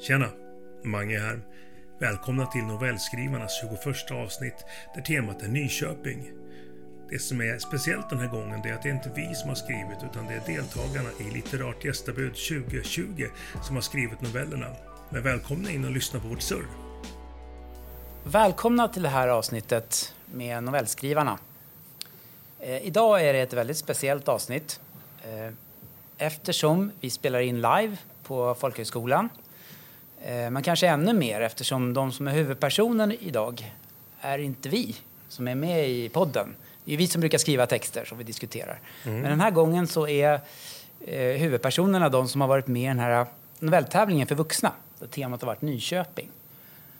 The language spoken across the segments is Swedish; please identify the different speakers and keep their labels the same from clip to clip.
Speaker 1: Tjena! Mange här. Välkomna till novellskrivarnas 21 avsnitt där temat är Nyköping. Det som är speciellt den här gången är att det är inte vi som har skrivit utan det är deltagarna i Litterärt gästabud 2020 som har skrivit novellerna. Men välkomna in och lyssna på vårt surr.
Speaker 2: Välkomna till det här avsnittet med novellskrivarna. Eh, idag är det ett väldigt speciellt avsnitt eh, eftersom vi spelar in live på Folkhögskolan. Eh, men kanske ännu mer eftersom de som är huvudpersonen idag är inte vi som är med i podden. Det är vi som brukar skriva texter som vi diskuterar. Mm. Men den här gången så är eh, huvudpersonerna de som har varit med i den här novelltävlingen för vuxna. Där temat har varit Nyköping.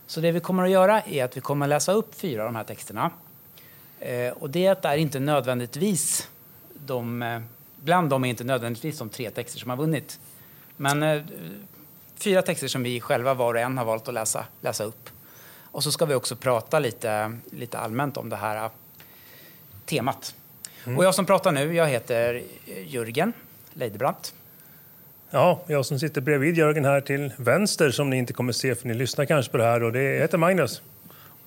Speaker 2: Så det vi kommer att göra är att vi kommer att läsa upp fyra av de här texterna. Eh, och det är inte nödvändigtvis de, bland dem är inte nödvändigtvis de tre texter som har vunnit. Men fyra texter som vi själva var och en har valt att läsa, läsa upp. Och så ska vi också prata lite, lite allmänt om det här temat. Mm. Och jag som pratar nu, jag heter Jörgen Leidebrandt.
Speaker 1: Ja, jag som sitter bredvid Jörgen här till vänster som ni inte kommer se för ni lyssnar kanske på det här och det heter Magnus.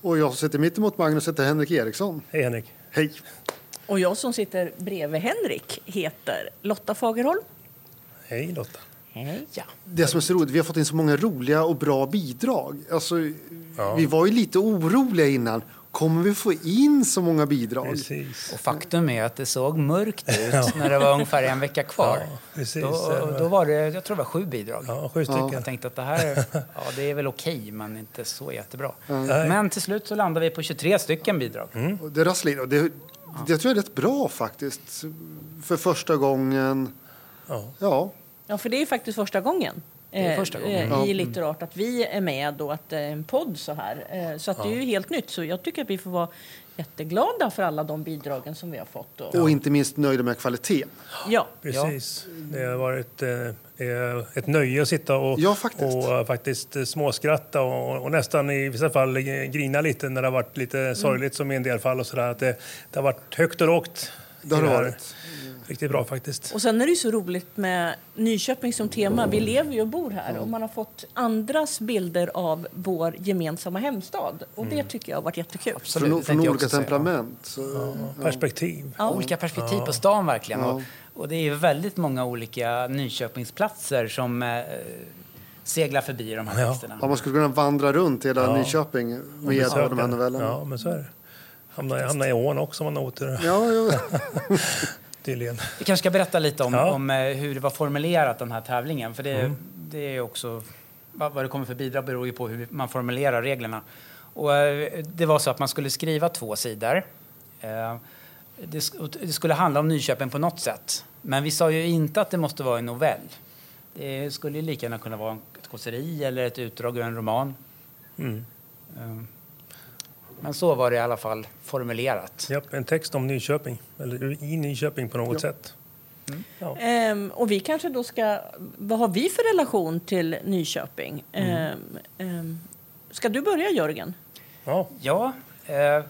Speaker 3: Och jag som sitter mittemot Magnus heter Henrik Eriksson.
Speaker 1: Hej Henrik.
Speaker 3: Hej.
Speaker 4: Och jag som sitter bredvid Henrik heter Lotta Fagerholm.
Speaker 1: Hej Lotta.
Speaker 4: Hej.
Speaker 3: Ja. Det som är så roligt, vi har fått in så många roliga och bra bidrag. Alltså, ja. Vi var ju lite oroliga innan. Kommer vi få in så många bidrag?
Speaker 2: Precis. Och faktum är att det såg mörkt ut när det var ungefär en vecka kvar. Ja, då, då, var det, jag tror det var sju bidrag.
Speaker 1: Ja, sju stycken.
Speaker 2: Jag tänkte att det här ja, det är väl okej, men inte så jättebra. Mm. Men till slut så landade vi på 23 stycken bidrag.
Speaker 3: Mm. Det rasslar in. Det, det tror jag är rätt bra faktiskt. För första gången.
Speaker 4: Ja. Ja, för det är faktiskt första gången. Första gången. Eh, i Litterart att vi är med och att det är en podd så här. Eh, så att det är ju helt nytt. Så jag tycker att vi får vara jätteglada för alla de bidragen som vi har fått.
Speaker 3: Och, och inte minst nöjda med kvaliteten.
Speaker 4: Ja.
Speaker 1: Precis. Det har varit eh, ett nöje att sitta och,
Speaker 3: ja, faktiskt.
Speaker 1: och faktiskt småskratta och, och, nästan i vissa fall grina lite när det har varit lite mm. sorgligt som i en del fall. Och så där. Att det, det har varit högt och lågt.
Speaker 3: Det har det varit
Speaker 1: riktigt bra faktiskt.
Speaker 4: Och sen är det ju så roligt med Nyköping som tema. Vi lever ju och bor här och man har fått andras bilder av vår gemensamma hemstad. Och det mm. tycker jag har varit jättekul.
Speaker 3: Absolut, från, från olika temperament. Så,
Speaker 1: ja, perspektiv.
Speaker 2: Ja. Olika perspektiv på stan verkligen. Och, och, det är väldigt många olika Nyköpingsplatser som eh, seglar förbi de här texterna.
Speaker 3: Ja, man skulle kunna vandra runt hela Nyköping med hjälp av de här novellerna.
Speaker 1: Ja, men så är det. Hamna, hamna i ån också om man har otur.
Speaker 3: Ja, ja.
Speaker 2: tydligen. Vi kanske ska berätta lite om, ja. om eh, hur det var formulerat den här tävlingen. För det, mm. det är också, vad det kommer för bidrag beror ju på hur man formulerar reglerna. Och eh, det var så att man skulle skriva två sidor. Eh, det, det skulle handla om Nyköping på något sätt. Men vi sa ju inte att det måste vara en novell. Det skulle lika gärna kunna vara ett kåseri eller ett utdrag ur en roman. Mm. Men så var det i alla fall formulerat.
Speaker 1: Ja, en text om Nyköping, eller i Nyköping på något ja. sätt.
Speaker 4: Mm. Ja. Ehm, och vi kanske då ska... Vad har vi för relation till Nyköping? Mm. Ehm, ehm, ska du börja, Jörgen?
Speaker 2: Ja. ja eh,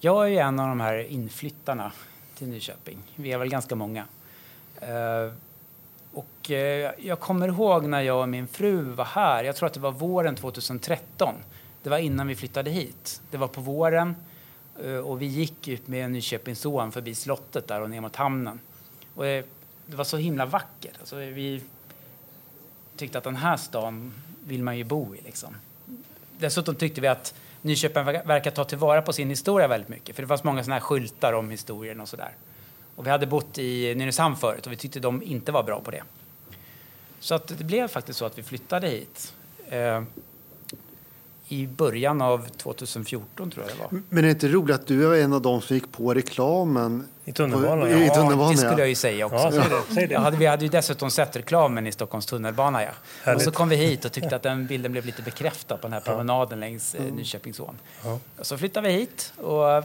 Speaker 2: jag är ju en av de här inflyttarna till Nyköping. Vi är väl ganska många. Eh, och eh, jag kommer ihåg när jag och min fru var här. Jag tror att det var våren 2013 det var innan vi flyttade hit. Det var på våren eh, och vi gick ut med Nyköpingsån förbi slottet där och ner mot hamnen. Och det, det var så himla vackert. Alltså vi tyckte att den här stan vill man ju bo i. Liksom. Dessutom tyckte vi att Nyköping verkar ta tillvara på sin historia väldigt mycket. För det fanns många såna här skyltar om historien och sådär. Och vi hade bott i Nynäshamn förut och vi tyckte de inte var bra på det. Så att det blev faktiskt så att vi flyttade hit. Eh, Eh, i början av 2014 tror jag det var.
Speaker 3: Men är det inte roligt att du är en av dem som gick på reklamen?
Speaker 1: I tunnelbanan?
Speaker 2: Ja, i tunnelbanan, det skulle jag ju säga också. Ja, säg det, säg det. Hade, vi hade ju dessutom sett reklamen i Stockholms tunnelbana. Ja. Och så kom vi hit och tyckte att den bilden blev lite bekräftad på den här promenaden längs eh, Nyköpingsån. Ja. Och så flyttade vi hit och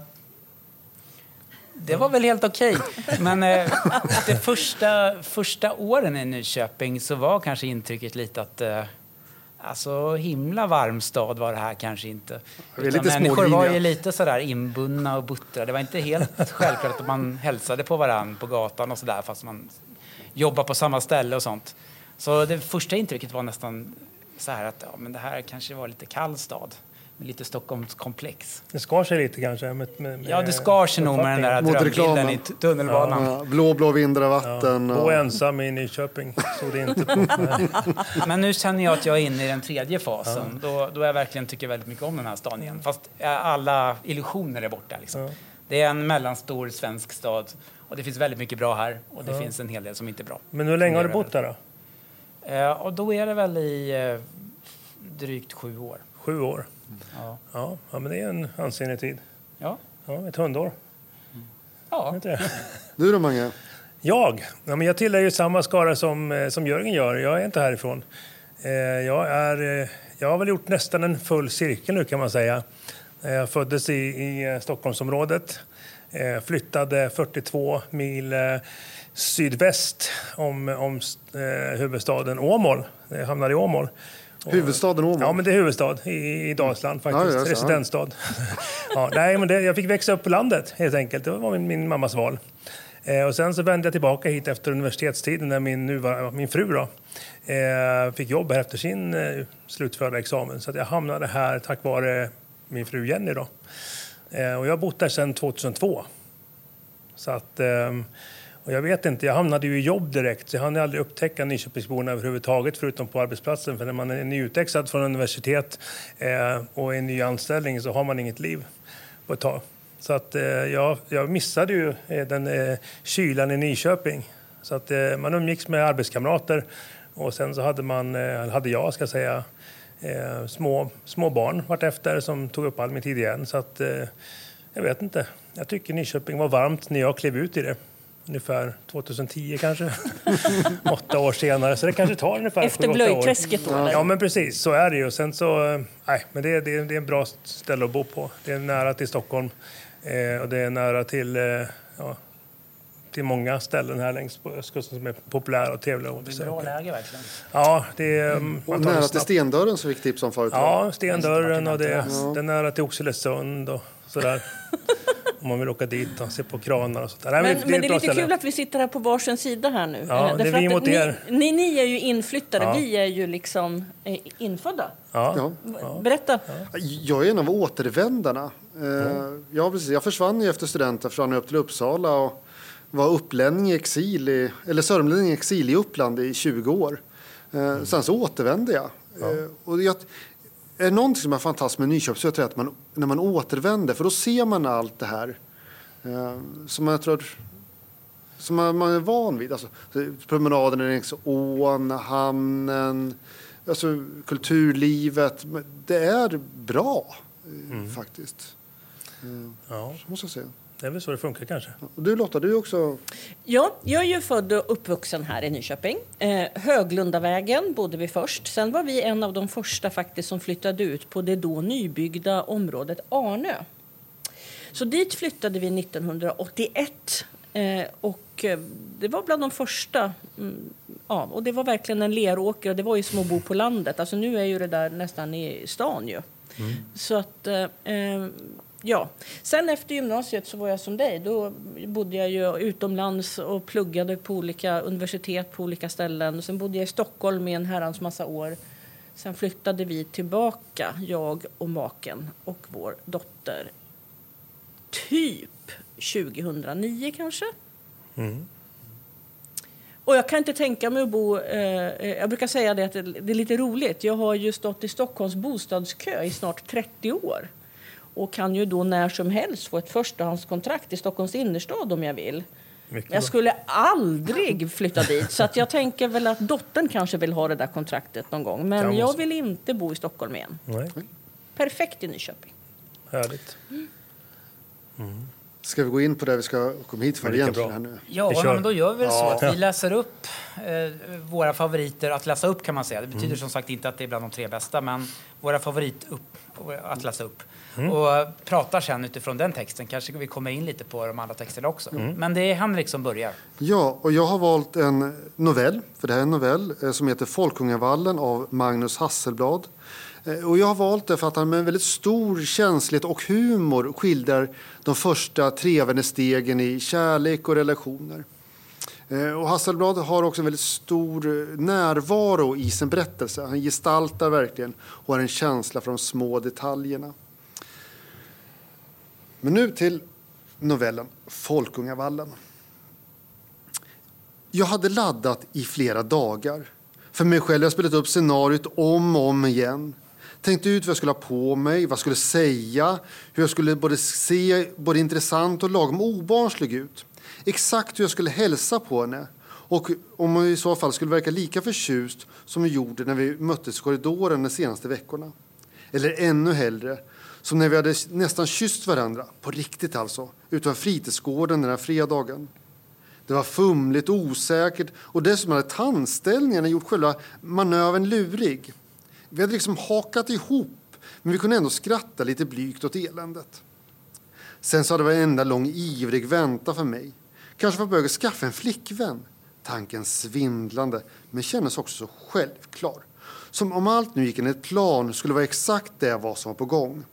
Speaker 2: det var väl helt okej. Okay. Men eh, de första, första åren i Nyköping så var kanske intrycket lite att eh, Alltså himla varm stad var det här kanske inte. Människor var ju lite sådär inbundna och buttra. Det var inte helt självklart att man hälsade på varandra på gatan och sådär fast man jobbar på samma ställe och sånt. Så det första intrycket var nästan så här att ja, men det här kanske var lite kall stad med lite Stockholmskomplex.
Speaker 1: Det skar sig lite kanske? Med, med,
Speaker 2: ja, det skar sig nog med den där drömbilden i tunnelbanan. Ja,
Speaker 3: blå, blå vindar och vatten.
Speaker 1: Ja, bo ensam i Nyköping såg det inte på.
Speaker 2: Men nu känner jag att jag är inne i den tredje fasen. Ja. Då, då jag verkligen tycker väldigt mycket om den här staden igen. Fast alla illusioner är borta. Liksom. Ja. Det är en mellanstor svensk stad och det finns väldigt mycket bra här och det finns en hel del som inte är bra.
Speaker 1: Men hur länge har du bott där då?
Speaker 2: Eh, och då är det väl i eh, drygt sju år.
Speaker 1: Sju år? Ja. ja. Ja, men det är en ansenlig tid. Ja. Ja, ett hundår.
Speaker 2: Ja.
Speaker 3: Du då, Mange?
Speaker 1: Jag? Ja, men jag tillhör ju samma skara som, eh, som Jörgen gör. Jag är inte härifrån. Eh, jag, är, eh, jag har väl gjort nästan en full cirkel nu kan man säga. Jag föddes i, i Stockholmsområdet. Flyttade 42 mil sydväst om, om huvudstaden Åmål. Jag hamnade i Åmål.
Speaker 3: Huvudstaden Åmål?
Speaker 1: Ja, men det är huvudstad i, i Dalsland faktiskt. Ja, Residensstad. ja, nej, men det, jag fick växa upp på landet helt enkelt. Det var min, min mammas val. Eh, och sen så vände jag tillbaka hit efter universitetstiden när min, nuvar, min fru då, eh, fick jobb här efter sin eh, slutförda examen. Så jag hamnade här tack vare min fru Jenny. Då. Eh, och jag har bott här sedan 2002. Så att... Och jag vet inte, jag hamnade ju i jobb direkt så jag hann aldrig upptäcka Nyköpingsborna överhuvudtaget förutom på arbetsplatsen. För när man är nyutexad från universitet eh, och är ny anställning så har man inget liv på ett tag. Så att eh, jag, jag missade ju eh, den eh, kylan i Nyköping. Så att eh, man umgicks med arbetskamrater och sen så hade man, eh, hade jag ska säga, eh, små, små barn vartefter som tog upp all min tid igen. Så att eh, jag vet inte. Jag tycker Nyköping var varmt när jag klev ut i det ungefär 2010 kanske. Åtta år senare, så det kanske tar ungefär
Speaker 4: Efter blöjträsket då?
Speaker 1: Ja, men precis, så är det ju. Sen så, nej, men det, det, det är en bra ställe att bo på. Det är nära till Stockholm eh, och det är nära till, eh, ja, till många ställen här längs på östkusten som är populära och trevliga att
Speaker 2: besöka. Det är bra läge verkligen.
Speaker 1: Ja, det är... Mm.
Speaker 3: Och nära till Stendörren som vi fick tips om förut.
Speaker 1: Ja, Stendörren och det, ja. det är nära till Oxelösund och sådär. om man vill åka dit och se på kranar och sånt där.
Speaker 4: Men, Nej, men, det, är, det är lite ställe. kul att vi sitter här på varsin sida här nu.
Speaker 1: Ja, det är vi mot er.
Speaker 4: Ni, ni, är ju inflyttade, ja. vi är ju liksom eh, infödda.
Speaker 1: Ja.
Speaker 4: ja. Berätta.
Speaker 3: Jag är en av återvändarna. Eh, ja. precis. Jag försvann ju efter studenten från upp till Uppsala och var upplänning i exil, i, eller sörmlänning i exil i Uppland i 20 år. Mm. Sen så återvände jag. Och jag någonting som är fantastiskt med Nyköping så är att man, när man återvänder, för då ser man allt det här eh, som jag tror som man, man är van vid. Alltså, promenaderna längs ån, hamnen, alltså, kulturlivet. Det är bra, eh, mm. faktiskt. Eh, ja. Så måste jag säga.
Speaker 1: Det är väl så det funkar kanske.
Speaker 3: Du Lotta, du också?
Speaker 4: Ja, jag är ju född och uppvuxen här i Nyköping. Eh, Höglundavägen bodde vi först. Sen var vi en av de första faktiskt som flyttade ut på det då nybyggda området Arnö. Så dit flyttade vi 1981. Eh, och eh, det var bland de första. Mm, ja, och det var verkligen en leråker och det var ju som att bo på landet. Alltså nu är ju det där nästan i stan ju. Mm. Så att eh, eh Ja. Sen efter gymnasiet så var jag som dig. Då bodde jag ju utomlands och pluggade på olika universitet på olika ställen. Sen bodde jag i Stockholm i en herrans massa år. Sen flyttade vi tillbaka, jag och maken och vår dotter. Typ 2009 kanske. Mm. Och jag kan inte tänka mig att bo... Eh, jag brukar säga det att det är lite roligt. Jag har ju stått i Stockholms bostadskö i snart 30 år och kan ju då när som helst få ett förstahandskontrakt i Stockholms innerstad om jag vill. Mycket jag skulle aldrig flytta dit. Så att jag tänker väl att dottern kanske vill ha det där kontraktet någon gång. Men jag vill inte bo i Stockholm igen. Nej. Perfekt i Nyköping.
Speaker 1: Härligt. Mm.
Speaker 3: Ska vi gå in på det vi ska komma hit för egentligen? Här nu?
Speaker 2: Ja, men då gör vi väl ja. så att vi läser upp eh, våra favoriter att läsa upp kan man säga. Det betyder mm. som sagt inte att det är bland de tre bästa, men våra favorit upp, att läsa upp. Mm. Och pratar sen utifrån den texten. Kanske vi kommer in lite på de andra texterna också. Mm. Men det är Henrik som börjar.
Speaker 3: Ja, och jag har valt en novell, för det här är en novell, eh, som heter Folkungavallen av Magnus Hasselblad. Eh, och jag har valt det för att han med väldigt stor känslighet och humor skildrar de första trevande stegen i kärlek och relationer. Eh, och Hasselblad har också en väldigt stor eh, närvaro i sin berättelse. Han gestaltar verkligen och har en känsla för de små detaljerna. Men nu till novellen Folkungavallen. Jag hade laddat i flera dagar. För mig själv har jag spelat upp scenariot om och om igen. Tänkte ut vad jag skulle ha på mig, vad jag skulle säga, hur jag skulle både se både intressant och lagom obarnslig ut. Exakt hur jag skulle hälsa på henne och om hon i så fall skulle verka lika förtjust som hon gjorde när vi möttes i korridoren de senaste veckorna. Eller ännu hellre, som när vi hade nästan kysst varandra, på riktigt alltså, utanför fritidsgården den här fredagen. Det var fumligt och osäkert och dessutom hade tandställningarna gjort själva manövern lurig. Vi hade liksom hakat ihop, men vi kunde ändå skratta lite blygt åt eländet. Sen så hade det varit en enda lång ivrig vänta för mig. Kanske för att börja skaffa en flickvän. Tanken svindlande, men kändes också så självklar. Som om allt nu gick enligt plan skulle vara exakt det vad som var på gång.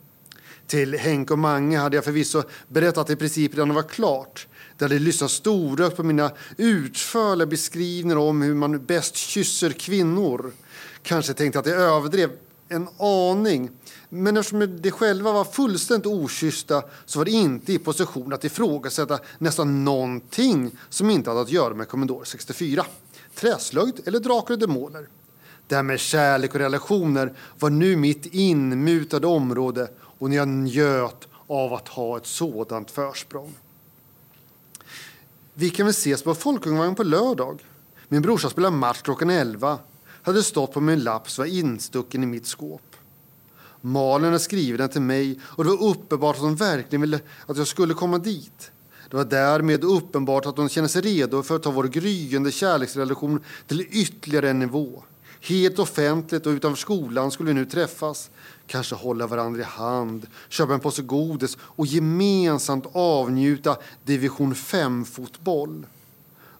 Speaker 3: Till Henk och Mange hade jag förvisso berättat att det i princip redan var klart. De hade lyssnat storögt på mina utförliga beskrivningar om hur man bäst kysser kvinnor. Kanske tänkte att jag överdrev en aning. Men eftersom de själva var fullständigt okyssta så var det inte i position att ifrågasätta nästan någonting som inte hade att göra med Commodore 64. Träslöjd eller Drakar och Demoner. Det här med kärlek och relationer var nu mitt inmutade område och jag njöt av att ha ett sådant försprång. Vi kan väl ses på Folkungavagnen på lördag. Min brorsa spelar match klockan 11. Hade stått på min lapp som var instucken i mitt skåp. Malin hade skrivit den till mig och det var uppenbart att hon verkligen ville att jag skulle komma dit. Det var därmed uppenbart att hon kände sig redo för att ta vår gryende kärleksrelation till ytterligare en nivå. Helt offentligt och utanför skolan skulle vi nu träffas, kanske hålla varandra i hand, köpa en påse godis och gemensamt avnjuta division 5-fotboll.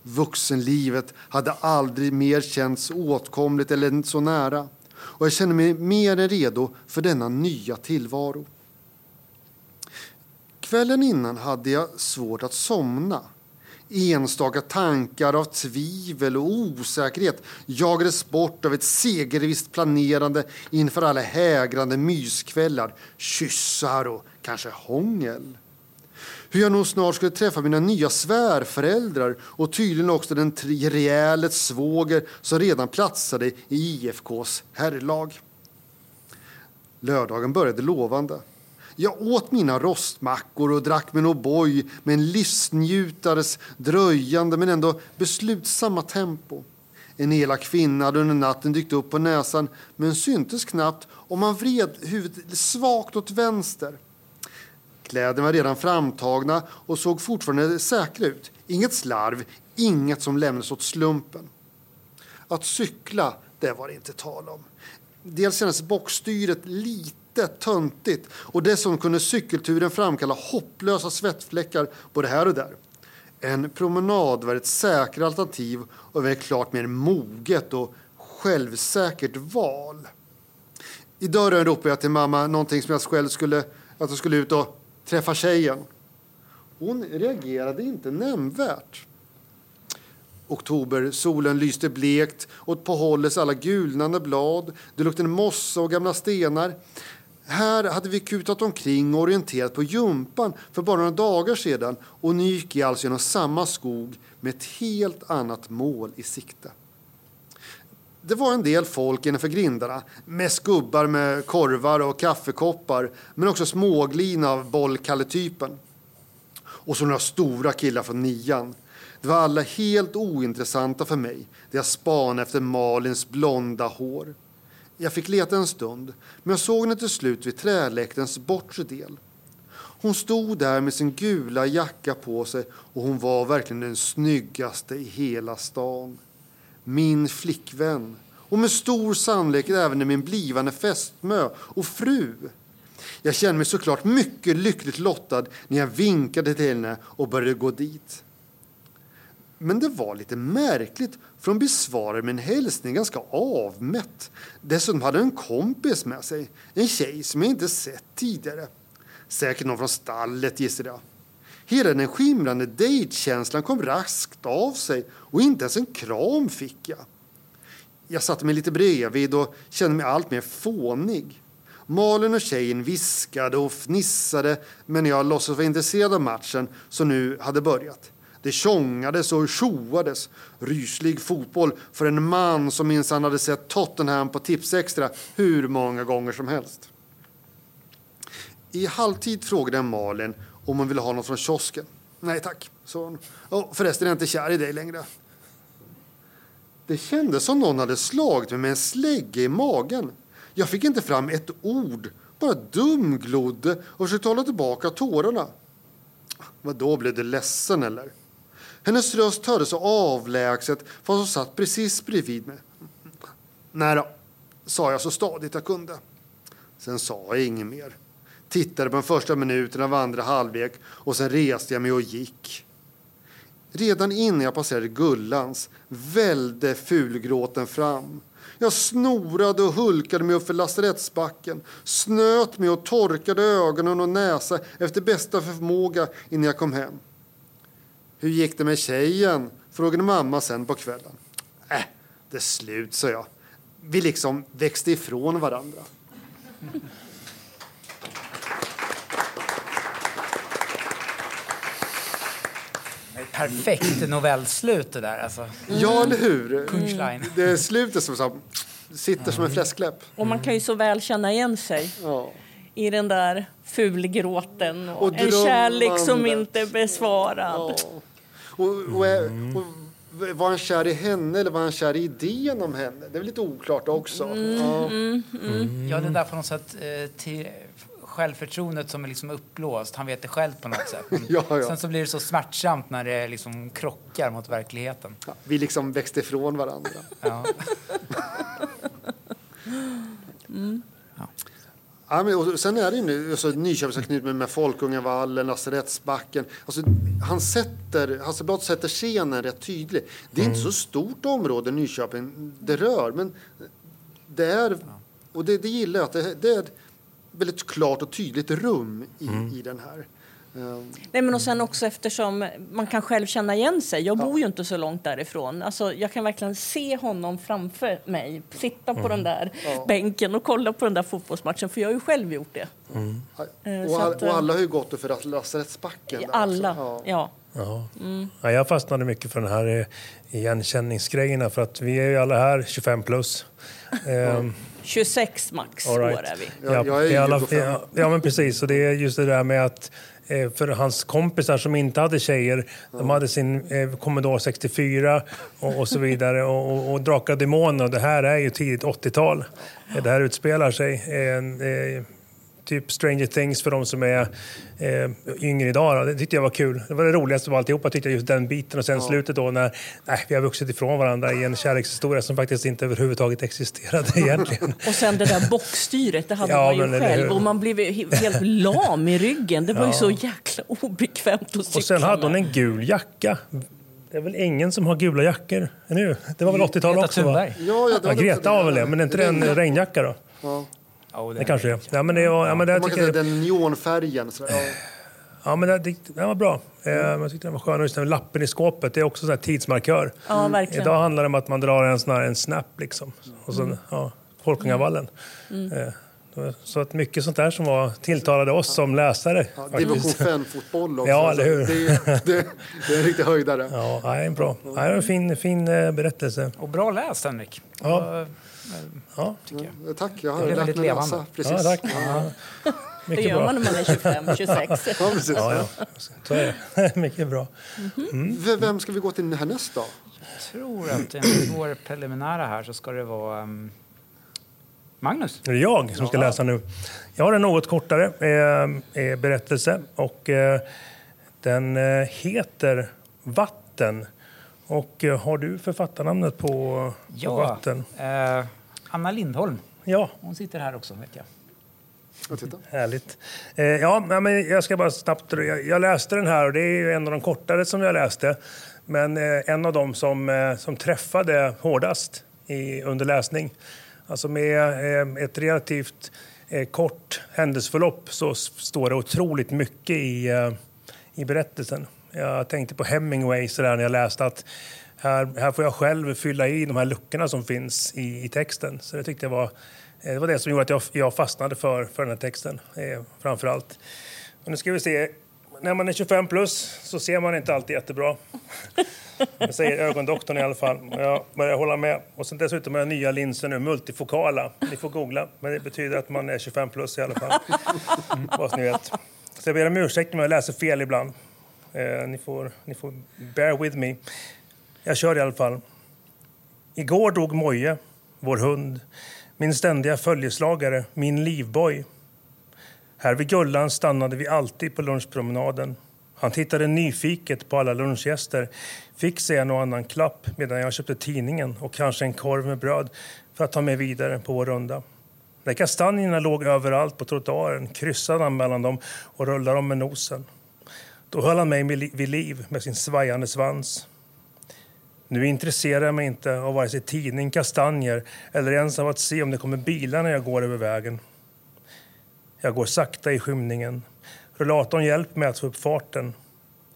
Speaker 3: Vuxenlivet hade aldrig mer känts åtkomligt eller så nära och jag kände mig mer än redo för denna nya tillvaro. Kvällen innan hade jag svårt att somna. Enstaka tankar av tvivel och osäkerhet jagades bort av ett segervisst planerande inför alla hägrande myskvällar, kyssar och kanske hångel. Hur jag nog snart skulle träffa mina nya svärföräldrar och tydligen också den rejäle svåger som redan platsade i IFKs herrlag. Lördagen började lovande. Jag åt mina rostmackor och drack min O'boy med en livsnjutares dröjande men ändå beslutsamma tempo. En elak kvinna hade under natten dykt upp på näsan men syntes knappt om man vred huvudet svagt åt vänster. Kläderna var redan framtagna och såg fortfarande säkra ut. Inget slarv, inget som lämnades åt slumpen. Att cykla, det var det inte tal om. Dels kändes bockstyret lite töntigt och dessutom kunde cykelturen framkalla hopplösa svettfläckar både här och där. En promenad var ett säkrare alternativ och ett klart mer moget och självsäkert val. I dörren ropade jag till mamma någonting som jag själv skulle, att jag skulle ut och träffar tjejen. Hon reagerade inte nämnvärt. Oktober, solen lyste blekt och på hållets alla gulnande blad. Det luktade mossa och gamla stenar. Här hade vi kutat omkring och orienterat på Jumpan för bara några dagar sedan och nu gick jag alltså genom samma skog med ett helt annat mål i sikte. Det var en del folk innanför grindarna, mest gubbar med korvar och kaffekoppar, men också småglina av bollkalletypen. Och så några stora killar från nian. Det var alla helt ointressanta för mig, där jag spanade efter Malins blonda hår. Jag fick leta en stund, men jag såg henne till slut vid träläktarens bortre del. Hon stod där med sin gula jacka på sig och hon var verkligen den snyggaste i hela stan min flickvän och med stor sannolikhet även min blivande fästmö och fru. Jag kände mig såklart mycket lyckligt lottad när jag vinkade till henne och började gå dit. Men det var lite märkligt, för hon besvarade min hälsning ganska avmätt. Dessutom hade en kompis med sig, en tjej som jag inte sett tidigare. Säkert någon från stallet, gissade jag. Hela den skimrande dejtkänslan kom raskt av sig och inte ens en kram fick jag. Jag satte mig lite bredvid och kände mig allt mer fånig. Malin och tjejen viskade och fnissade men jag låtsades vara intresserad av matchen som nu hade börjat. Det tjongades och tjoades. Ryslig fotboll för en man som minsann hade sett Tottenham på Tipsextra hur många gånger som helst. I halvtid frågade jag Malin om hon ville ha något från kiosken. Nej tack, sa hon. Oh, förresten är jag inte kär i dig längre. Det kändes som någon hade slagit mig med en slägga i magen. Jag fick inte fram ett ord, bara dumglodde och försökte hålla tillbaka tårarna. Vad då blev du ledsen eller? Hennes röst hördes så avlägset fast hon satt precis bredvid mig. Nej då, sa jag så stadigt jag kunde. Sen sa jag inget mer. Tittade på den första minuten av andra halvlek och sen reste jag mig och gick. Redan innan jag passerade Gullans välde fulgråten fram. Jag snorade och hulkade mig upp för lasarettsbacken, snöt mig och torkade ögonen och näsa efter bästa förmåga innan jag kom hem. Hur gick det med tjejen? frågade mamma sen på kvällen. Äh, det är slut, sa jag. Vi liksom växte ifrån varandra.
Speaker 2: Perfekt novellslut det där. Alltså.
Speaker 3: Ja, eller hur?
Speaker 2: Punchline.
Speaker 3: Det är slutet som så, sitter som en fläskläpp.
Speaker 4: Och man kan ju så väl känna igen sig.
Speaker 3: Ja.
Speaker 4: i den där fulgråten och, och en kärlek som inte är besvarad. Ja.
Speaker 3: Och, och, och, var han kär i henne eller var han kär i idén om henne? Det är lite oklart också. Mm, ja.
Speaker 2: Mm, mm. ja, den där på något sätt eh, till självförtroendet som är liksom uppblåst. Han vet det själv på något sätt. ja, ja. Sen så blir det så smärtsamt när det liksom krockar mot verkligheten.
Speaker 3: Ja, vi liksom växte ifrån varandra. Ja. mm. Ja, men, och sen är det ju nu, alltså, Nyköpingsanknytning med Folkungavallen, Lasarettsbacken. Alltså, han sätter, Hasselblad sätter scenen rätt tydligt. Det är mm. inte så stort område Nyköping det rör, men det är, och det, det gillar jag, att det, det är väldigt klart och tydligt rum i, mm. i den här.
Speaker 4: Um, Nej, men och sen också eftersom man kan själv känna igen sig. Jag bor ja. ju inte så långt därifrån. Alltså, jag kan verkligen se honom framför mig, sitta mm. på den där ja. bänken och kolla på den där fotbollsmatchen, för jag har ju själv gjort det. Mm.
Speaker 3: Uh, och, all, att, och, alla har ju gått det för lasarettsbacken.
Speaker 4: Alla, ja. ja.
Speaker 1: Ja. Mm. ja. jag fastnade mycket för den här eh, igenkänningsgrejerna för att vi är ju alla här 25 plus.
Speaker 4: um, 26 max right. år är vi.
Speaker 3: Ja, jag är alla,
Speaker 1: ja, ja, men precis. Och det är just det där med att eh, för hans kompisar som inte hade tjejer, de hade sin eh, Commodore 64 och, och så vidare och, och, och Drakar Demoner. Det här är ju tidigt 80-tal. Det här utspelar sig. Eh, typ Stranger Things för de som är eh, yngre idag. Då. Det tyckte jag var kul. Det var det roligaste av alltihopa, tyckte jag, just den biten. Och sen ja. slutet då när nej, vi har vuxit ifrån varandra i en kärlekshistoria som faktiskt inte överhuvudtaget existerade egentligen.
Speaker 4: och sen det där bockstyret, det hade ja, man ju själv. Och man blev helt lam i ryggen. Det var ja. ju så jäkla obekvämt att cykla
Speaker 1: Och sen hade hon en gul jacka. Det är väl ingen som har gula jackor? Nu? Det var väl 80-tal också? Va? Ja, ja, ja, Greta har väl det, men är inte det en regnjacka då? Ja. Oh, det kanske är. Ja, men det, var, ja, men det,
Speaker 3: Man kan säga den neonfärgen. Så, ja.
Speaker 1: ja, men det, det, den var bra. Mm. Jag tyckte den var skön. Just den lappen i skåpet, det är också en tidsmarkör.
Speaker 4: Ja, verkligen.
Speaker 1: Idag handlar det om att man drar en, sån här, en snap liksom. Och så, mm. ja, Folkungavallen. Mm. Eh, så att mycket sånt där som var tilltalade oss som läsare.
Speaker 3: Ja, division 5-fotboll också.
Speaker 1: Ja, eller hur?
Speaker 3: Det, det, det är en riktig höjdare.
Speaker 1: Ja, det är bra. Det är en fin, fin eh, berättelse.
Speaker 2: Och bra läst, Henrik.
Speaker 1: Ja.
Speaker 3: Ja. Tycker jag. Ja, tack, jag har lärt mig läsa. Precis.
Speaker 1: Ja, tack. Ja.
Speaker 4: det gör man när man är 25, 26. ja,
Speaker 3: precis. Ja,
Speaker 1: ja. Så är det. Mycket bra.
Speaker 3: Mm. Vem ska vi gå till härnäst då?
Speaker 2: Jag tror att enligt vår preliminära här så ska det vara um, Magnus.
Speaker 1: Det är jag som ska läsa nu. Jag har en något kortare eh, eh berättelse och eh, den eh, heter Vatten. Och eh, har du författarnamnet på, på
Speaker 2: ja,
Speaker 1: Vatten?
Speaker 2: Eh, Anna Lindholm.
Speaker 1: Ja.
Speaker 2: Hon sitter här också, vet jag.
Speaker 1: Härligt. Eh, ja, men jag ska bara snabbt... Jag, jag, läste den här och det är en av de kortare som jag läste. Men eh, en av dem som, eh, som träffade hårdast i, under läsning. Alltså med eh, ett relativt eh, kort händelseförlopp så står det otroligt mycket i, i berättelsen. Jag tänkte på Hemingway så där, när jag läste att här, här får jag själv fylla i de här luckorna som finns i, i texten. Så det tyckte jag var det var det som gjorde att jag, jag fastnade för, för den här texten eh, framför allt. Och nu ska vi se. När man är 25 plus så ser man inte alltid jättebra. Det säger ögondoktorn i alla fall. Jag börjar hålla med. Och sen dessutom har jag nya linser nu, multifokala. Ni får googla, men det betyder att man är 25 plus i alla fall. Vad ni vet. Så jag ber om ursäkt om jag läser fel ibland. Eh, ni, får, ni får bear with me. Jag kör i alla fall. Igår dog Moje, vår hund. Min ständiga följeslagare, min livboj. Här vid Gullan stannade vi alltid på lunchpromenaden. Han tittade nyfiket på alla lunchgäster, fick sig en och annan klapp medan jag köpte tidningen och kanske en korv med bröd för att ta med vidare på vår runda. När kastanjerna låg överallt på trottoaren kryssade han mellan dem och rullade dem med nosen. Då höll han mig vid liv med sin svajande svans. Nu intresserar jag mig inte av vare sig tidning, kastanjer eller ens av att se om det kommer bilar när jag går över vägen. Jag går sakta i skymningen. Rullatorn hjälper mig att få upp farten.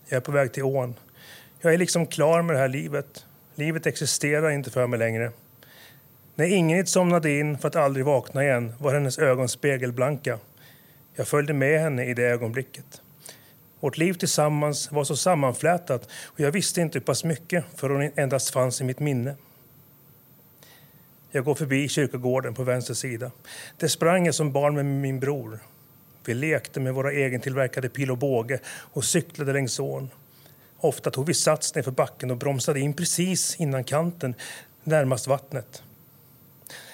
Speaker 1: Jag är på väg till ån. Jag är liksom klar med det här livet. Livet existerar inte för mig längre. När Ingrid somnade in för att aldrig vakna igen var hennes ögon spegelblanka. Jag följde med henne i det ögonblicket. Vårt liv tillsammans var så sammanflätat och jag visste inte hur pass mycket för hon endast fanns i mitt minne. Jag går förbi kyrkogården på vänster sida. Där sprang jag som barn med min bror. Vi lekte med våra egentillverkade pil och båge och cyklade längs ån. Ofta tog vi sats för backen och bromsade in precis innan kanten, närmast vattnet.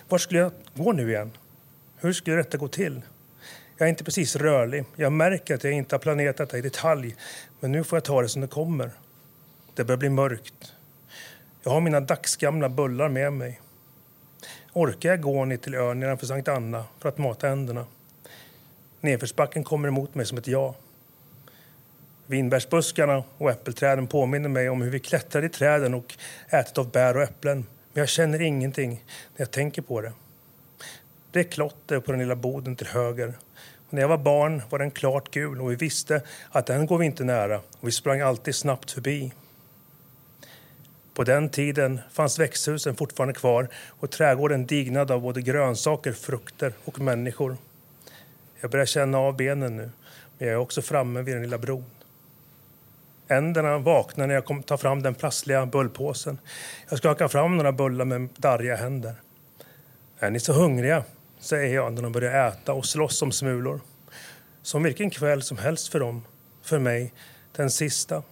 Speaker 1: Var skulle jag gå nu igen? Hur skulle detta gå till? Jag är inte precis rörlig. Jag märker att jag inte har planerat detta i detalj. Men nu får jag ta det som det kommer. Det börjar bli mörkt. Jag har mina dagsgamla bullar med mig. Orkar jag gå ner till ön nedanför Sankt Anna för att mata änderna? Nedförsbacken kommer emot mig som ett ja. Vinbärsbuskarna och äppelträden påminner mig om hur vi klättrade i träden och ätit av bär och äpplen. Men jag känner ingenting när jag tänker på det. Det är klotter på den lilla boden till höger när jag var barn var den klart gul och vi visste att den går vi inte nära och vi sprang alltid snabbt förbi. På den tiden fanns växthusen fortfarande kvar och trädgården dignad av både grönsaker, frukter och människor. Jag börjar känna av benen nu, men jag är också framme vid den lilla bron. Änderna vaknar när jag tar fram den plastliga bullpåsen. Jag skakar fram några bullar med darriga händer. Är ni så hungriga? Säger jag när de börjar äta och slåss om smulor. Som vilken kväll som helst för dem, för mig, den sista.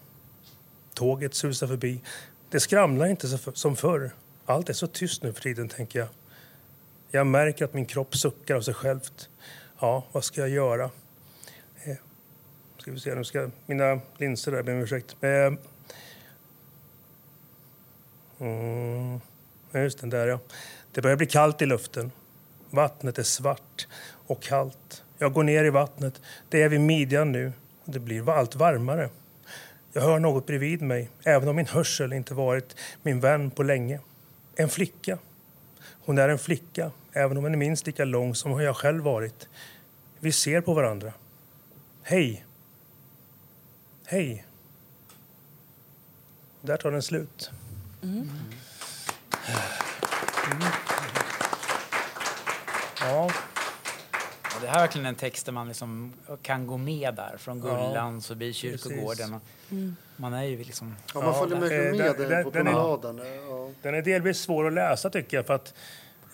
Speaker 1: Tåget susar förbi. Det skramlar inte som förr. Allt är så tyst nu för tiden, tänker jag. Jag märker att min kropp suckar av sig självt. Ja, vad ska jag göra? Eh, ska vi se, nu ska mina linser där, ber om ursäkt. Eh, mm, just den där ja. Det börjar bli kallt i luften. Vattnet är svart och kallt. Jag går ner i vattnet. Det är vid midjan nu och det blir allt varmare. Jag hör något bredvid mig, även om min hörsel inte varit min vän på länge. En flicka. Hon är en flicka, även om hon är minst lika lång som jag själv varit. Vi ser på varandra. Hej. Hej. Där tar den slut. Mm. Mm.
Speaker 2: Ja. det här är verkligen en text där man liksom kan gå med där, från Gullans ja, förbi kyrkogården. Mm. Man är ju liksom...
Speaker 3: Ja, man följer med, med den, den, på promenaden.
Speaker 1: Ja. Den är delvis svår att läsa tycker jag, för att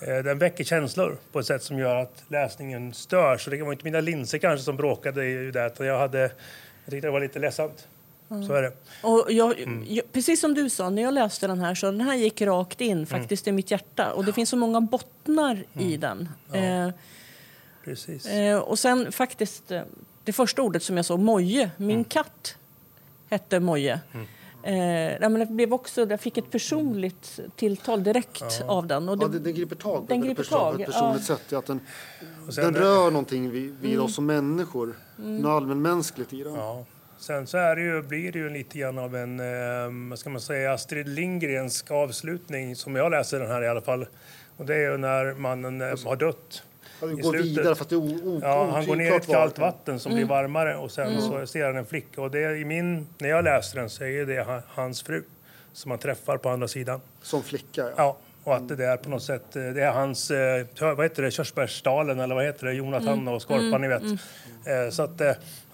Speaker 1: eh, den väcker känslor på ett sätt som gör att läsningen störs. det var inte mina linser kanske som bråkade i det, jag, hade, jag tyckte det var lite ledsamt. Mm. Så är det.
Speaker 4: Och jag, mm. jag, precis som du sa, när jag läste den här så den här gick rakt in mm. faktiskt mm. i mitt hjärta. Och det finns så många bottnar i mm. den. Ja. Eh,
Speaker 1: precis.
Speaker 4: Eh, och sen faktiskt, eh, det första ordet som jag såg, Moje, min mm. katt hette Moje. Eh, men det blev också, jag fick ett personligt tilltal direkt ja. av den.
Speaker 3: Och det, ja, den, den griper tag på den griper tag. ett personligt ja. sätt. Att den, den rör någonting vid, vid mm. oss som människor. Mm. Något allmänmänskligt i den.
Speaker 1: Sen så är det ju, blir det ju lite grann av en, eh, vad ska man säga, Astrid Lindgrensk avslutning som jag läser den här i alla fall. Och det är ju när mannen eh, har dött.
Speaker 3: Han går vidare för att det är o,
Speaker 1: Ja, han går ner i ett kallt vatten som mm. blir varmare och sen mm. så ser han en flicka. Och det är i min, när jag läste den så är det hans fru som han träffar på andra sidan.
Speaker 3: Som flicka? Ja.
Speaker 1: ja och att det är på något sätt, eh, det är hans, eh, vad heter det, körsbärsdalen eller vad heter det, Jonathan mm. och Skorpan, mm. ni vet. Mm. Så att,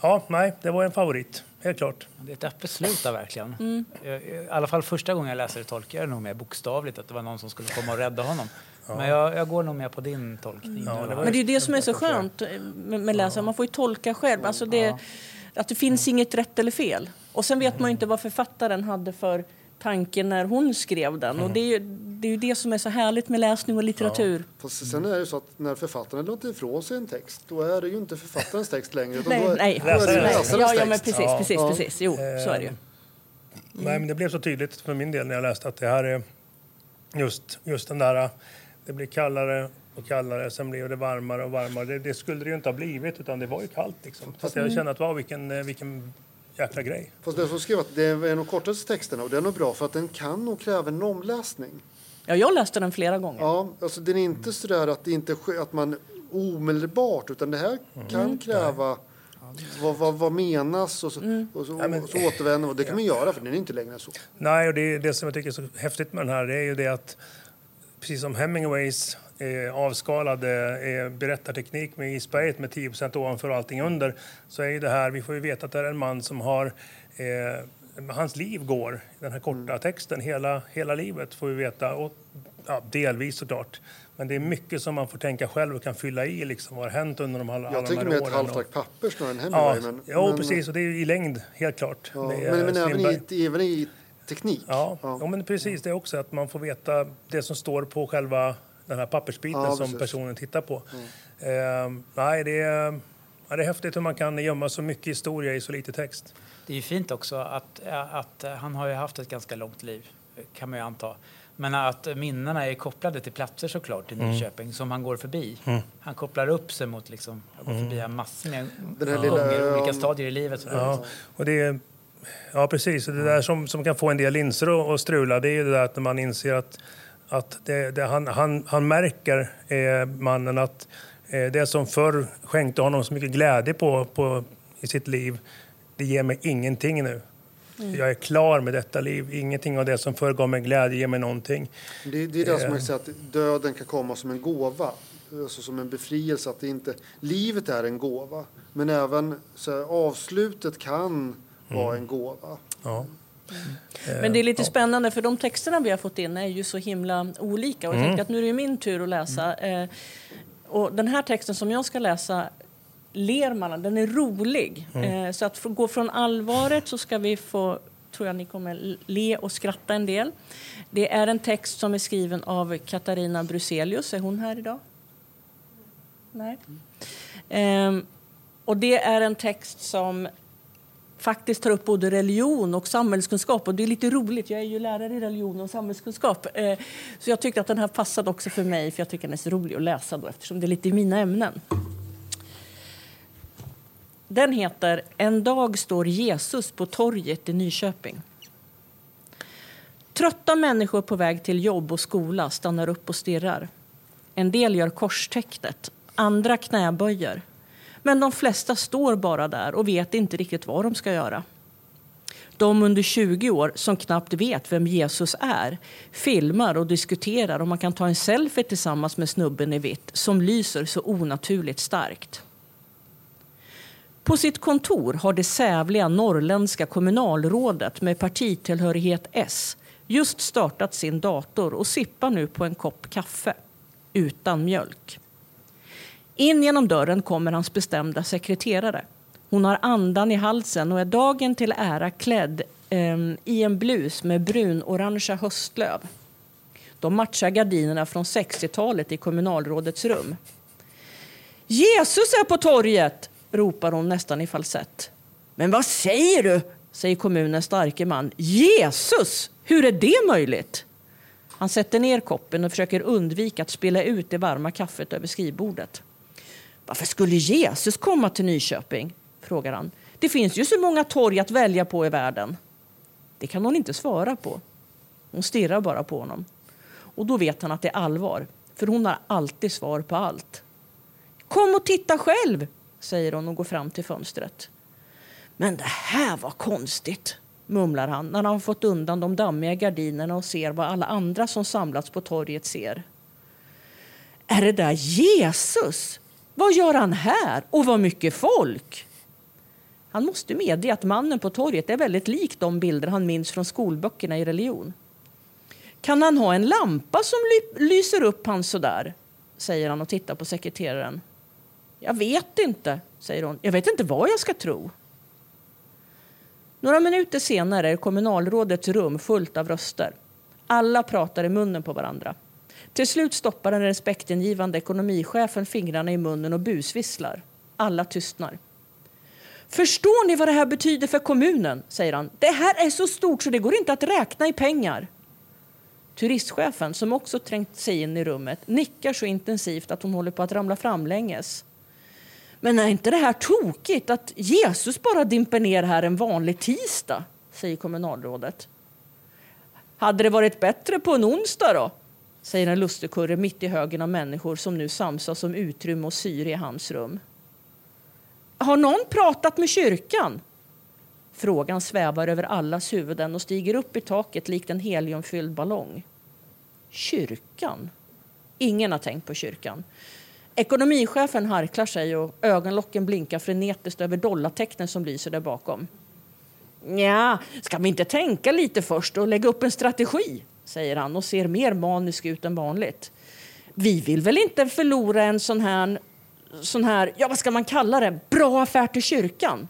Speaker 1: ja, nej, det var en favorit, helt klart.
Speaker 2: Det är ett öppet slut där verkligen. Mm. I alla fall första gången jag läste det tolkade jag det nog mer bokstavligt, att det var någon som skulle komma och rädda honom. Ja. Men jag, jag, går nog med på din tolkning. Ja,
Speaker 4: det Men det är det som är så skönt med, med läsaren, man får ju tolka själv. Alltså det, Att det finns inget rätt eller fel. Och sen vet man ju inte vad författaren hade för tanke när hon skrev den. Och det är, ju, det är ju det som är så härligt med läsning och litteratur.
Speaker 3: Ja. Fast sen är det så att när författaren låter ifrån sig en text, då är det ju inte författarens text längre.
Speaker 4: Utan nej, då är,
Speaker 3: nej.
Speaker 4: Då är det läsarens ja, ja, men precis, ja. precis, precis. Jo, så är det ju. Mm.
Speaker 1: Nej, men det blev så tydligt för min del när jag läste att det här är just, just den där det blir kallare och kallare, sen blev det varmare och varmare. Det, det, skulle det ju inte ha blivit, utan det var ju kallt. Liksom. Fast jag kände att wow, vilken, eh, vilken jäkla grej.
Speaker 3: Fast det som skrev att det är en av kortaste texterna och den är bra för att den kan nog kräva en omläsning.
Speaker 4: Ja, jag läste den flera gånger.
Speaker 3: Ja, alltså den är inte så där att det inte att man omedelbart, utan det här mm. kan kräva vad, vad, vad, menas och så, mm. och så, och så återvänder och Det kan man göra för den är inte längre så.
Speaker 1: Nej, och det, det som jag tycker är så häftigt med den här det är ju det att precis som Hemingways eh, avskalade eh, berättarteknik med isberget med 10 ovanför och allting under så är det här, vi får ju veta att det är en man som har eh, hans liv går, den här korta mm. texten, hela, hela livet får vi veta. Och, ja, delvis såklart. Men det är mycket som man får tänka själv och kan fylla i liksom, vad har hänt under de alla,
Speaker 3: Jag
Speaker 1: tänker
Speaker 3: med ett halvt papper snarare än Hemingway.
Speaker 1: Ja, men, jo, men, precis. Och det är i längd, helt klart.
Speaker 3: Ja, men, men även, i, även i teknik.
Speaker 1: Ja, ja. ja men precis det också. Att man får veta det som står på själva den här pappersbiten ja, som personen tittar på. Mm. Eh, nej, det är, ja, det är häftigt hur man kan gömma så mycket historia i så lite text.
Speaker 2: Det är fint också att, att han har ju haft ett ganska långt liv, kan man ju anta. Men att minnena är kopplade till platser såklart i mm. Nyköping mm. som han går förbi. Mm. Han kopplar upp sig mot liksom, jag går förbi mm. massor med gånger, lilla, olika stadier i livet.
Speaker 1: Ja, och det är, Ja, precis. Det där som, som kan få en del linser att strula det är ju det där att när man inser att, att det, det, han, han, han märker, eh, mannen, att eh, det som förr skänkte honom så mycket glädje på, på, i sitt liv, det ger mig ingenting nu. Mm. Jag är klar med detta liv. Ingenting av det som förr gav mig glädje ger mig någonting.
Speaker 3: Det, det är det som man säger att döden kan komma som en gåva. Alltså som en befrielse. Att det inte, livet är en gåva. Men även så här, avslutet kan mm. en gåva.
Speaker 1: Ja.
Speaker 4: Mm. Men det är lite ja. spännande för de texterna vi har fått in är ju så himla olika. Och jag mm. att nu är det min tur att läsa. Mm. Eh, och den här texten som jag ska läsa ler man den är rolig. Mm. Eh, så att gå från allvaret så ska vi få, tror jag ni kommer le och skratta en del. Det är en text som är skriven av Katarina Bruselius. Är hon här idag? Nej. Eh, och det är en text som faktiskt tar upp både religion och samhällskunskap. Och det är lite roligt, jag är ju lärare i religion och samhällskunskap. Eh, så jag tyckte att den här passade också för mig, för jag tycker den är så rolig att läsa då, eftersom det är lite i mina ämnen. Den heter En dag står Jesus på torget i Nyköping. Trötta människor på väg till jobb och skola stannar upp och stirrar. En del gör korstecknet, andra knäböjer. Men de flesta står bara där och vet inte riktigt vad de ska göra. De under 20 år som knappt vet vem Jesus är filmar och diskuterar om man kan ta en selfie tillsammans med snubben i vitt som lyser så onaturligt starkt. På sitt kontor har det sävliga norrländska kommunalrådet med partitillhörighet S just startat sin dator och sippar nu på en kopp kaffe utan mjölk. In genom dörren kommer hans bestämda sekreterare. Hon har andan i halsen och är dagen till ära klädd eh, i en blus med brun-orangea höstlöv. De matchar gardinerna från 60-talet i kommunalrådets rum. Jesus är på torget! Ropar hon nästan i falsett. Men vad säger du? säger kommunens starke man. Jesus! Hur är det möjligt? Han sätter ner koppen och försöker undvika att spilla ut det varma kaffet över skrivbordet. Varför skulle Jesus komma till Nyköping? frågar han. Det finns ju så många torg att välja på i världen. Det kan hon inte svara på. Hon stirrar bara på honom. Och då vet han att det är allvar, för hon har alltid svar på allt. Kom och titta själv, säger hon och går fram till fönstret. Men det här var konstigt, mumlar han när han fått undan de dammiga gardinerna och ser vad alla andra som samlats på torget ser. Är det där Jesus? Vad gör han här? Och vad mycket folk! Han måste medge att mannen på torget är väldigt lik de bilder han minns från skolböckerna i religion. Kan han ha en lampa som lyser upp han sådär? säger han och tittar på sekreteraren. Jag vet inte, säger hon. Jag vet inte vad jag ska tro. Några minuter senare är kommunalrådets rum fullt av röster. Alla pratar i munnen på varandra. Till slut stoppar den respektingivande ekonomichefen fingrarna i munnen och busvisslar. Alla tystnar. Förstår ni vad det här betyder för kommunen? säger han. Det här är så stort så det går inte att räkna i pengar. Turistchefen, som också trängt sig in i rummet, nickar så intensivt att hon håller på att ramla framlänges. Men är inte det här tokigt att Jesus bara dimper ner här en vanlig tisdag? säger kommunalrådet. Hade det varit bättre på en onsdag då? säger en lustigkurre mitt i högen av människor som nu samsas om utrymme och syre i hans rum. Har någon pratat med kyrkan? Frågan svävar över allas huvuden och stiger upp i taket likt en heliumfylld ballong. Kyrkan? Ingen har tänkt på kyrkan. Ekonomichefen harklar sig och ögonlocken blinkar frenetiskt över dollartecknen som lyser där bakom. Ja, ska vi inte tänka lite först och lägga upp en strategi? säger han och ser mer manisk ut än vanligt. Vi vill väl inte förlora en sån här, sån här, ja vad ska man kalla det, bra affär till kyrkan?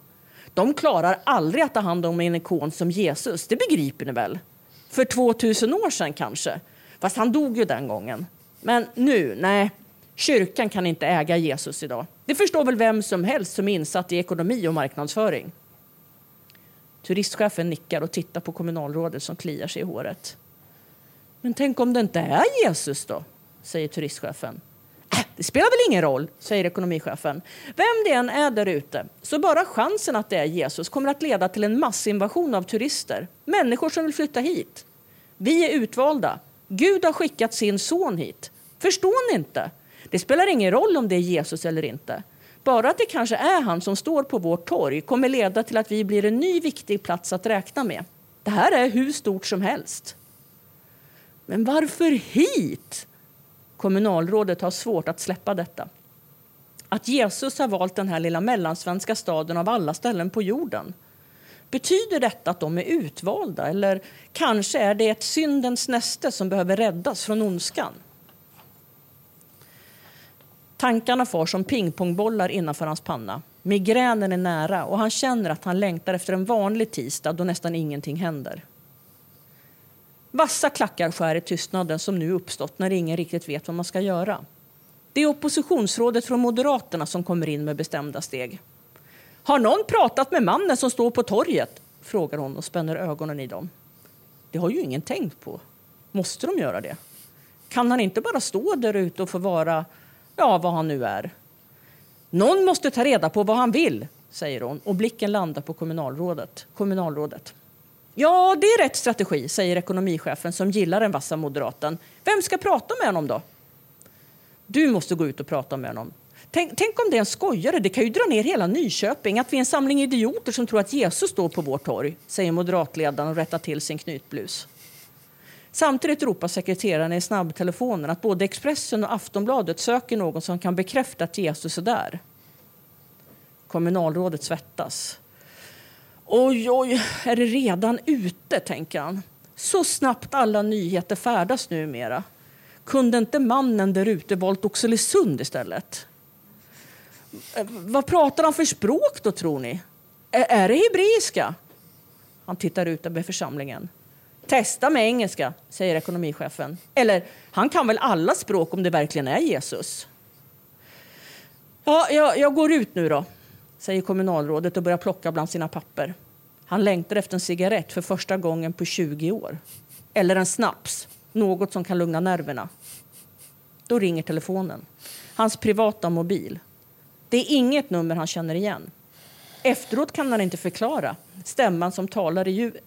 Speaker 4: De klarar aldrig att ta hand om en ikon som Jesus, det begriper ni väl? För 2000 år sedan kanske. Fast han dog ju den gången. Men nu, nej. Kyrkan kan inte äga Jesus idag. Det förstår väl vem som helst som är insatt i ekonomi och marknadsföring. Turistchefen nickar och tittar på kommunalrådet som kliar sig i håret. Men tänk om det inte är Jesus då? säger turistchefen. Äh, det spelar väl ingen roll, säger ekonomichefen. Vem det än är där ute, så bara chansen att det är Jesus kommer att leda till en massinvasion av turister. Människor som vill flytta hit. Vi är utvalda. Gud har skickat sin son hit. Förstår ni inte? Det spelar ingen roll om det är Jesus eller inte. Bara att det kanske är han som står på vårt torg kommer leda till att vi blir en ny viktig plats att räkna med. Det här är hur stort som helst. Men varför hit? Kommunalrådet har svårt att släppa detta. Att Jesus har valt den här lilla mellansvenska staden av alla ställen på jorden. Betyder detta att de är utvalda eller kanske är det ett syndens näste som behöver räddas från ondskan? Tankarna far som pingpongbollar innanför hans panna. Migränen är nära och han känner att han längtar efter en vanlig tisdag då nästan ingenting händer. Vassa klackar skär i tystnaden som nu uppstått när ingen riktigt vet vad man ska göra. Det är oppositionsrådet från Moderaterna som kommer in med bestämda steg. Har någon pratat med mannen som står på torget? frågar hon och spänner ögonen i dem. Det har ju ingen tänkt på. Måste de göra det? Kan han inte bara stå där ute och få vara, ja, vad han nu är? Någon måste ta reda på vad han vill, säger hon och blicken landar på kommunalrådet. kommunalrådet. Ja, det är rätt strategi, säger ekonomichefen som gillar den vassa moderaten. Vem ska prata med honom då? Du måste gå ut och prata med honom. Tänk, tänk, om det är en skojare, det kan ju dra ner hela Nyköping, att vi är en samling idioter som tror att Jesus står på vårt torg, säger moderatledaren och rättar till sin knytblus. Samtidigt ropar sekreteraren i snabbtelefonen att både Expressen och Aftonbladet söker någon som kan bekräfta att Jesus är där. Kommunalrådet svettas. Oj, oj, är det redan ute, tänker han. Så snabbt alla nyheter färdas numera. Kunde inte mannen där ute valt Oxelösund istället? Eh, vad pratar han för språk då, tror ni? Är det hebreiska? Han tittar ut över församlingen. Testa med engelska, säger ekonomichefen. Eller, han kan väl alla språk om det verkligen är Jesus? Ja, jag, jag går ut nu då, säger kommunalrådet och börjar plocka bland sina papper. Han längtar efter en cigarett för första gången på 20 år. Eller en snaps, något som kan lugna nerverna. Då ringer telefonen. Hans privata mobil. Det är inget nummer han känner igen. Efteråt kan han inte förklara stämman som talar i ljud.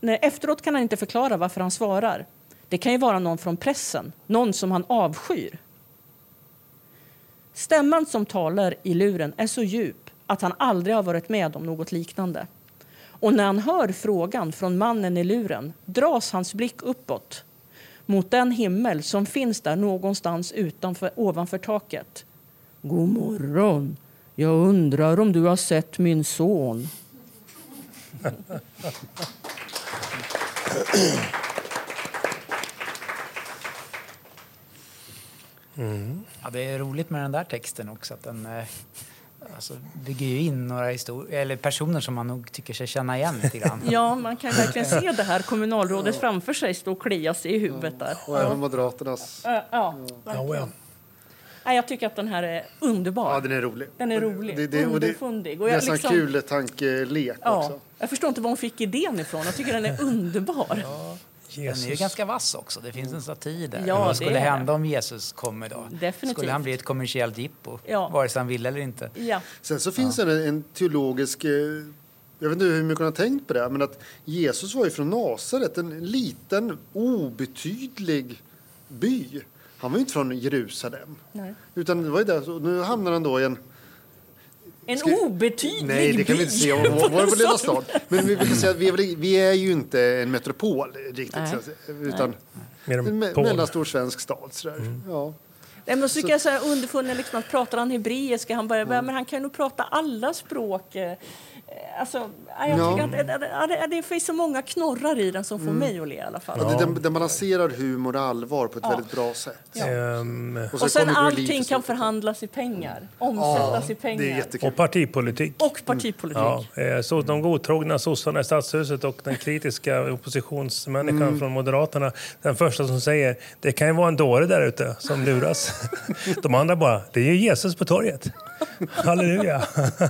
Speaker 4: Nej, efteråt kan han inte förklara varför han svarar. Det kan ju vara någon från pressen, någon som han avskyr. Stämman som talar i luren är så djup att han aldrig har varit med om något liknande. Och när han hör frågan från mannen i luren dras hans blick uppåt mot den himmel som finns där någonstans utanför, ovanför taket. God morgon. Jag undrar om du har sett min son.
Speaker 2: Mm. Ja, det är roligt med den där texten också. Att den eh, alltså, bygger ju in några eller personer som man nog tycker sig känna igen lite grann.
Speaker 4: ja, man kan verkligen se det här kommunalrådet framför sig stå och klia sig i huvudet där.
Speaker 3: Och även Moderaternas. Ja, ja,
Speaker 4: ja. Ja, jag tycker att den här är underbar.
Speaker 3: Ja, den är rolig.
Speaker 4: Den är rolig. Det, det, Underfundig.
Speaker 3: Och det är liksom, kul tankelek ja, också.
Speaker 4: Jag förstår inte var hon fick idén ifrån. Jag tycker den är underbar. Ja.
Speaker 2: Jesus. Den är ju ganska vass också. Det finns en staty där. Ja, Vad skulle hända om Jesus kommer då?
Speaker 4: Definitivt.
Speaker 2: Skulle han bli ett kommersiellt jippo? Ja. Vare sig han vill eller inte.
Speaker 4: Ja.
Speaker 3: Sen så finns ja. det en, en teologisk... Eh, jag vet inte hur mycket hon har tänkt på det, men att Jesus var ju från Nasaret, en liten obetydlig by. Han var ju inte från Jerusalem. Nej. Utan det var ju där, nu hamnar han då i en
Speaker 4: en Ska... obetydlig
Speaker 3: Nej, det kan vi inte se om var på lilla stad. Men vi, kan säga att vi, är, vi är ju inte en metropol riktigt, Nej. utan Nej. en me mellanstor svensk stad. Mm. Ja.
Speaker 4: Nej, men så, så jag säga underfunden liksom att pratar han hebreiska, han börjar, mm. men han kan nog prata alla språk. Eh, alltså, jag ja. tycker att det, det, finns så många knorrar i den som får mm. mig att le i alla fall.
Speaker 3: Ja. Den, den balanserar humor och allvar på ett ja. väldigt bra sätt. Ja.
Speaker 4: Um, och, och sen allting kan förhandlas i pengar, omsättas i pengar.
Speaker 1: och partipolitik.
Speaker 4: Och partipolitik.
Speaker 1: Ja. Eh, så de godtrogna sossarna i stadshuset och den kritiska oppositionsmänniskan mm. från Moderaterna, den första som säger det kan ju vara en dåre där ute som luras. de andra bara, det är ju Jesus på torget. Halleluja!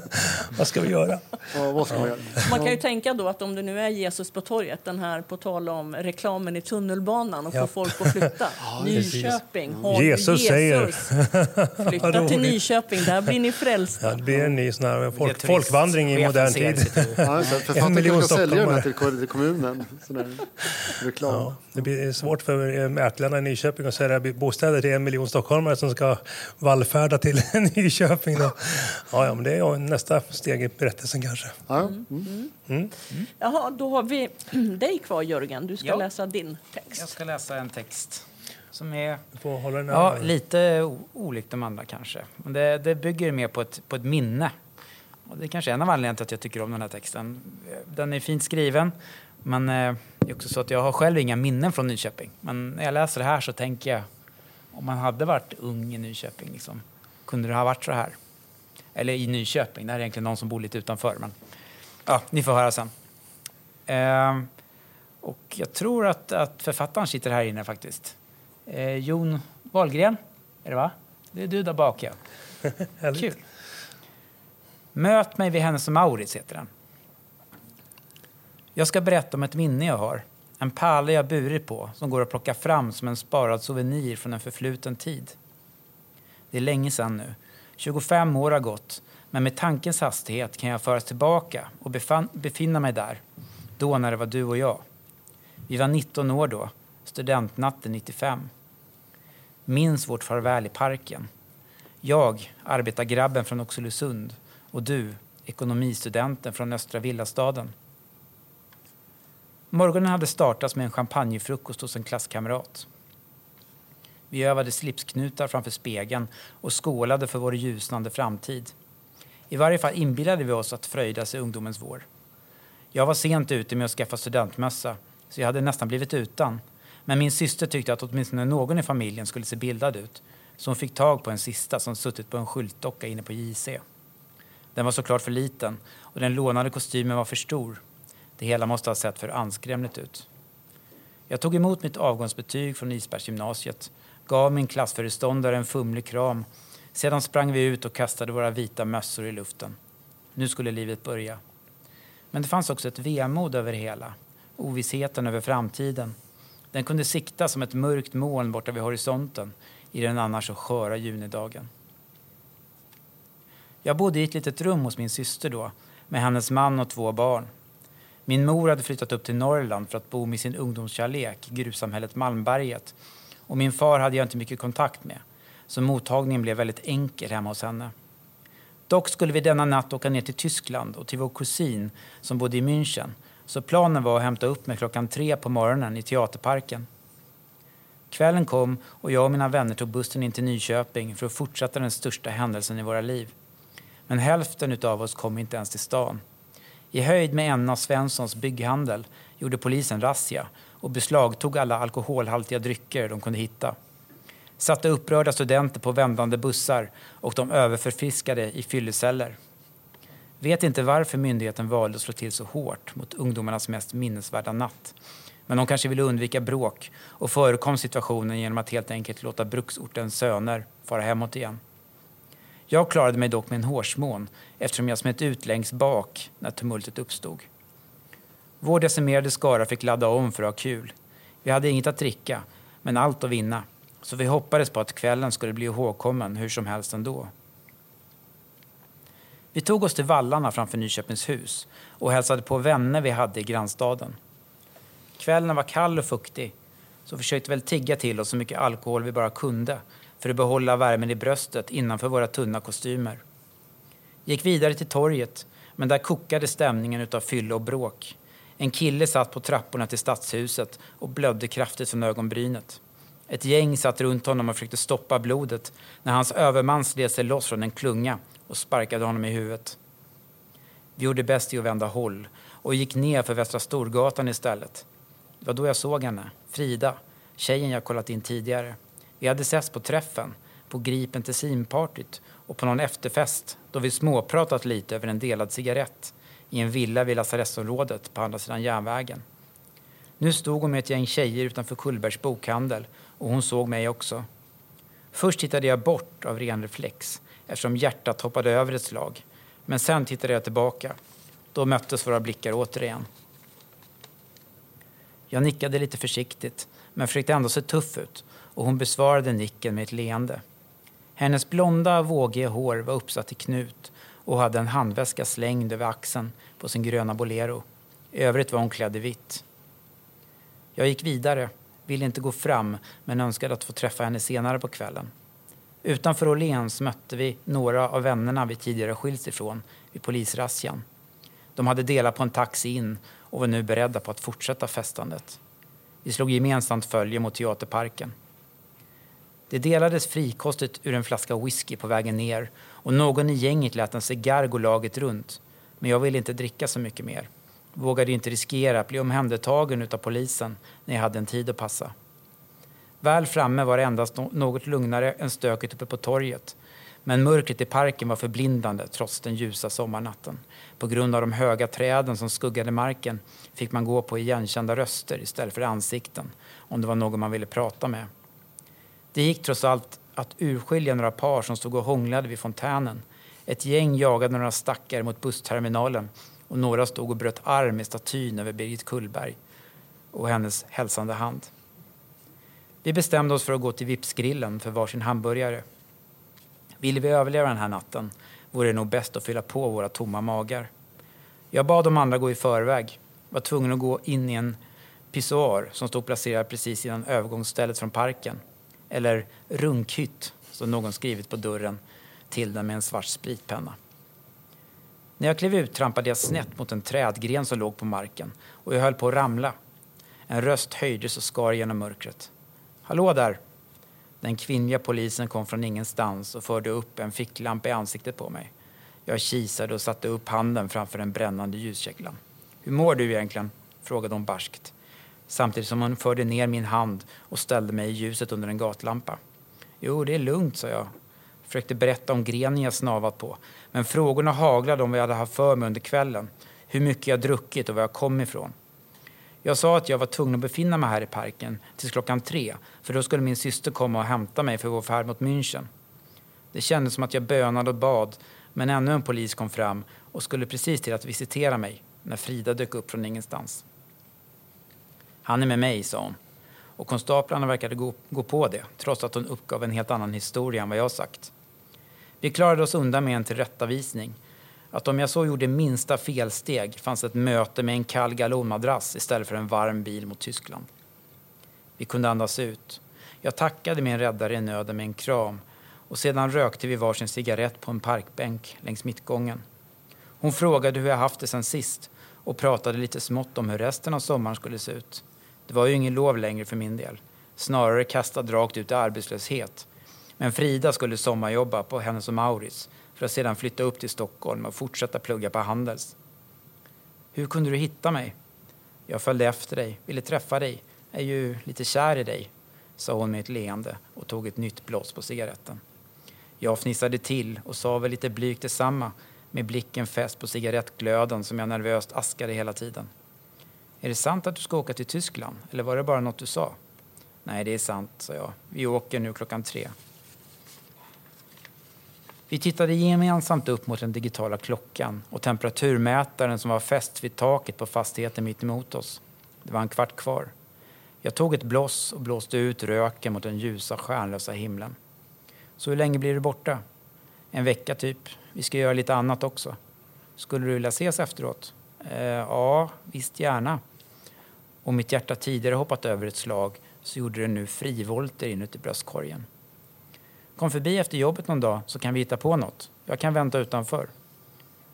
Speaker 1: vad ska vi göra?
Speaker 3: Ja, vad ska man, göra?
Speaker 4: man kan ju tänka då att om det nu är Jesus på torget, den här på tal om reklamen i tunnelbanan och få folk att flytta. Ja, Nyköping, har Jesus, Jesus säger. Flytta till Nyköping, där blir ni frälsta.
Speaker 1: Ja, det blir en ny sån här folk, folkvandring i modern tid.
Speaker 3: Ja, en miljon stockholmare. till kommunen. reklam.
Speaker 1: Det blir svårt för mäklarna i Nyköping att sälja bostäder till en miljon stockholmare som ska vallfärda till Nyköping. Då. Ja, ja, men det är nästa steg i berättelsen kanske. Ja. Mm.
Speaker 4: Mm. Mm. Jaha, då har vi dig kvar Jörgen. Du ska ja. läsa din text.
Speaker 2: Jag ska läsa en text som är ja, lite olikt de andra kanske. Men det, det bygger mer på ett, på ett minne. Och det är kanske en av anledningarna till att jag tycker om den här texten. Den är fint skriven, men eh, det är också så att jag har själv inga minnen från Nyköping. Men när jag läser det här så tänker jag, om man hade varit ung i Nyköping, liksom, kunde det ha varit så här? Eller i Nyköping, det här är egentligen någon som bor lite utanför. Men, ja, ni får höra sen. Eh, och jag tror att, att författaren sitter här inne faktiskt. Eh, Jon Wahlgren, är det va? Det är du där bak ja. Kul. Möt mig vid Hennes och Maurits heter den. Jag ska berätta om ett minne jag har. En pärla jag burit på som går att plocka fram som en sparad souvenir från en förfluten tid. Det är länge sedan nu 25 år har gått, men med tankens hastighet kan jag föras tillbaka och befann, befinna mig där, då när det var du och jag. Vi var 19 år då, studentnatten 95. Minns vårt farväl i parken. Jag, arbetargrabben från Oxelösund och du, ekonomistudenten från östra villastaden. Morgonen hade startats med en champagnefrukost hos en klasskamrat. Vi övade slipsknutar framför spegeln och skålade för vår ljusnande framtid. I varje fall inbillade vi oss att fröjdas i ungdomens vår. Jag var sent ute med att skaffa studentmössa, så jag hade nästan blivit utan. Men min syster tyckte att åtminstone någon i familjen skulle se bildad ut, så hon fick tag på en sista som suttit på en skyltdocka inne på JC. Den var såklart för liten och den lånade kostymen var för stor. Det hela måste ha sett för anskrämligt ut. Jag tog emot mitt avgångsbetyg från Isbergsgymnasiet gav min klassföreståndare en fumlig kram. Sedan sprang vi ut och kastade våra vita mössor i luften. Nu skulle livet börja. Men det fanns också ett vemod över det hela. Ovissheten över framtiden. Den kunde sikta som ett mörkt moln borta vid horisonten i den annars så sköra junidagen. Jag bodde i ett litet rum hos min syster då, med hennes man och två barn. Min mor hade flyttat upp till Norrland för att bo med sin ungdomskärlek i gruvsamhället Malmberget och min far hade jag inte mycket kontakt med. så mottagningen blev väldigt enkel hemma hos henne. Dock skulle vi denna natt åka ner till Tyskland och till vår kusin som bodde i München. Så planen var att hämta upp mig klockan tre på morgonen i Teaterparken. Kvällen kom och jag och mina vänner tog bussen in till Nyköping för att fortsätta den största händelsen i våra liv. Men hälften av oss kom inte ens till stan. I höjd med en av Svenssons bygghandel gjorde polisen razzia och beslagtog alla alkoholhaltiga drycker de kunde hitta. Satte upprörda studenter på vändande bussar och de överförfiskade i fylleceller. Vet inte varför myndigheten valde att slå till så hårt mot ungdomarnas mest minnesvärda natt. Men de kanske ville undvika bråk och förekom situationen genom att helt enkelt låta bruksortens söner fara hemåt igen. Jag klarade mig dock med en hårsmån eftersom jag smet ut längst bak när tumultet uppstod. Vår decimerade skara fick ladda om för att ha kul. Vi hade inget att dricka, men allt att vinna. Så vi hoppades på att kvällen skulle bli ihågkommen hur som helst ändå. Vi tog oss till vallarna framför Nyköpings hus och hälsade på vänner vi hade i grannstaden. Kvällen var kall och fuktig, så försökte väl tigga till oss så mycket alkohol vi bara kunde för att behålla värmen i bröstet innanför våra tunna kostymer. Gick vidare till torget, men där kokade stämningen utav fylle och bråk. En kille satt på trapporna till stadshuset och blödde kraftigt från ögonbrynet. Ett gäng satt runt honom och försökte stoppa blodet när hans överman slet sig loss från en klunga och sparkade honom i huvudet. Vi gjorde bäst i att vända håll och gick ner för Västra Storgatan istället. Det var då jag såg henne, Frida, tjejen jag kollat in tidigare. Vi hade setts på träffen, på Gripen till simpartyt och på någon efterfest då vi småpratat lite över en delad cigarett i en villa vid lasarettsområdet på andra sidan järnvägen. Nu stod hon med ett gäng tjejer utanför Kullbergs bokhandel och hon såg mig också. Först tittade jag bort av ren reflex eftersom hjärtat hoppade över ett slag. Men sen tittade jag tillbaka. Då möttes våra blickar återigen. Jag nickade lite försiktigt men försökte ändå se tuff ut och hon besvarade nicken med ett leende. Hennes blonda, vågiga hår var uppsatt i knut och hade en handväska slängd över axeln på sin gröna bolero. I övrigt var hon klädd i vitt. Jag gick vidare, ville inte gå fram men önskade att få träffa henne senare på kvällen. Utanför Åhléns mötte vi några av vännerna vi tidigare skilts ifrån vid polisrazzian. De hade delat på en taxi in och var nu beredda på att fortsätta festandet. Vi slog gemensamt följe mot teaterparken. Det delades frikostigt ur en flaska whisky på vägen ner och någon i gänget lät en cigarr gå laget runt. Men jag ville inte dricka så mycket mer. Vågade inte riskera att bli omhändertagen av polisen när jag hade en tid att passa. Väl framme var det endast något lugnare än stöket uppe på torget. Men mörkret i parken var förblindande trots den ljusa sommarnatten. På grund av de höga träden som skuggade marken fick man gå på igenkända röster istället för ansikten om det var någon man ville prata med. Det gick trots allt att urskilja några par som stod och hånglade vid fontänen. Ett gäng jagade några stackare mot bussterminalen och några stod och bröt arm i statyn över Birgit Kullberg och hennes hälsande hand. Vi bestämde oss för att gå till Vipsgrillen för varsin hamburgare. Ville vi överleva den här natten vore det nog bäst att fylla på våra tomma magar. Jag bad de andra gå i förväg, var tvungen att gå in i en pissoar som stod placerad precis innan övergångsstället från parken. Eller runkhytt, som någon skrivit på dörren till den med en svart spritpenna. När jag klev ut trampade jag snett mot en trädgren som låg på marken och jag höll på att ramla. En röst höjdes och skar genom mörkret. Hallå där! Den kvinnliga polisen kom från ingenstans och förde upp en ficklampa i ansiktet på mig. Jag kisade och satte upp handen framför den brännande ljuskäglan. Hur mår du egentligen? frågade hon barskt samtidigt som hon förde ner min hand och ställde mig i ljuset under en gatlampa. Jo, det är lugnt, sa jag. Försökte berätta om grenen jag snavat på. Men frågorna haglade om vad jag hade haft för mig under kvällen. Hur mycket jag druckit och var jag kom ifrån. Jag sa att jag var tvungen att befinna mig här i parken tills klockan tre, för då skulle min syster komma och hämta mig för vår färd mot München. Det kändes som att jag bönade och bad, men ännu en polis kom fram och skulle precis till att visitera mig när Frida dök upp från ingenstans. Han är med mig, sa hon. Och konstaplarna verkade gå, gå på det, trots att hon uppgav en helt annan historia än vad jag sagt. Vi klarade oss undan med en tillrättavisning. Att om jag så gjorde minsta felsteg fanns ett möte med en kall galonmadrass istället för en varm bil mot Tyskland. Vi kunde andas ut. Jag tackade min räddare i nöden med en kram och sedan rökte vi varsin cigarett på en parkbänk längs mittgången. Hon frågade hur jag haft det sen sist och pratade lite smått om hur resten av sommaren skulle se ut. Det var ju ingen lov längre för min del. Snarare kastad rakt ut i arbetslöshet. Men Frida skulle sommarjobba på Hennes och Mauris för att sedan flytta upp till Stockholm och fortsätta plugga på Handels. Hur kunde du hitta mig? Jag följde efter dig, ville träffa dig, är ju lite kär i dig, sa hon med ett leende och tog ett nytt blås på cigaretten. Jag fnissade till och sa väl lite blygt detsamma med blicken fäst på cigarettglöden som jag nervöst askade hela tiden. Är det sant att du ska åka till Tyskland eller var det bara något du sa? Nej, det är sant, sa jag. Vi åker nu klockan tre. Vi tittade gemensamt upp mot den digitala klockan och temperaturmätaren som var fäst vid taket på fastigheten mitt emot oss. Det var en kvart kvar. Jag tog ett bloss och blåste ut röken mot den ljusa stjärnlösa himlen. Så hur länge blir du borta? En vecka typ. Vi ska göra lite annat också. Skulle du vilja ses efteråt? Eh, ja, visst gärna. Om mitt hjärta tidigare hoppat över ett slag så gjorde det nu frivolter inuti bröstkorgen. Kom förbi efter jobbet någon dag så kan vi hitta på något. Jag kan vänta utanför.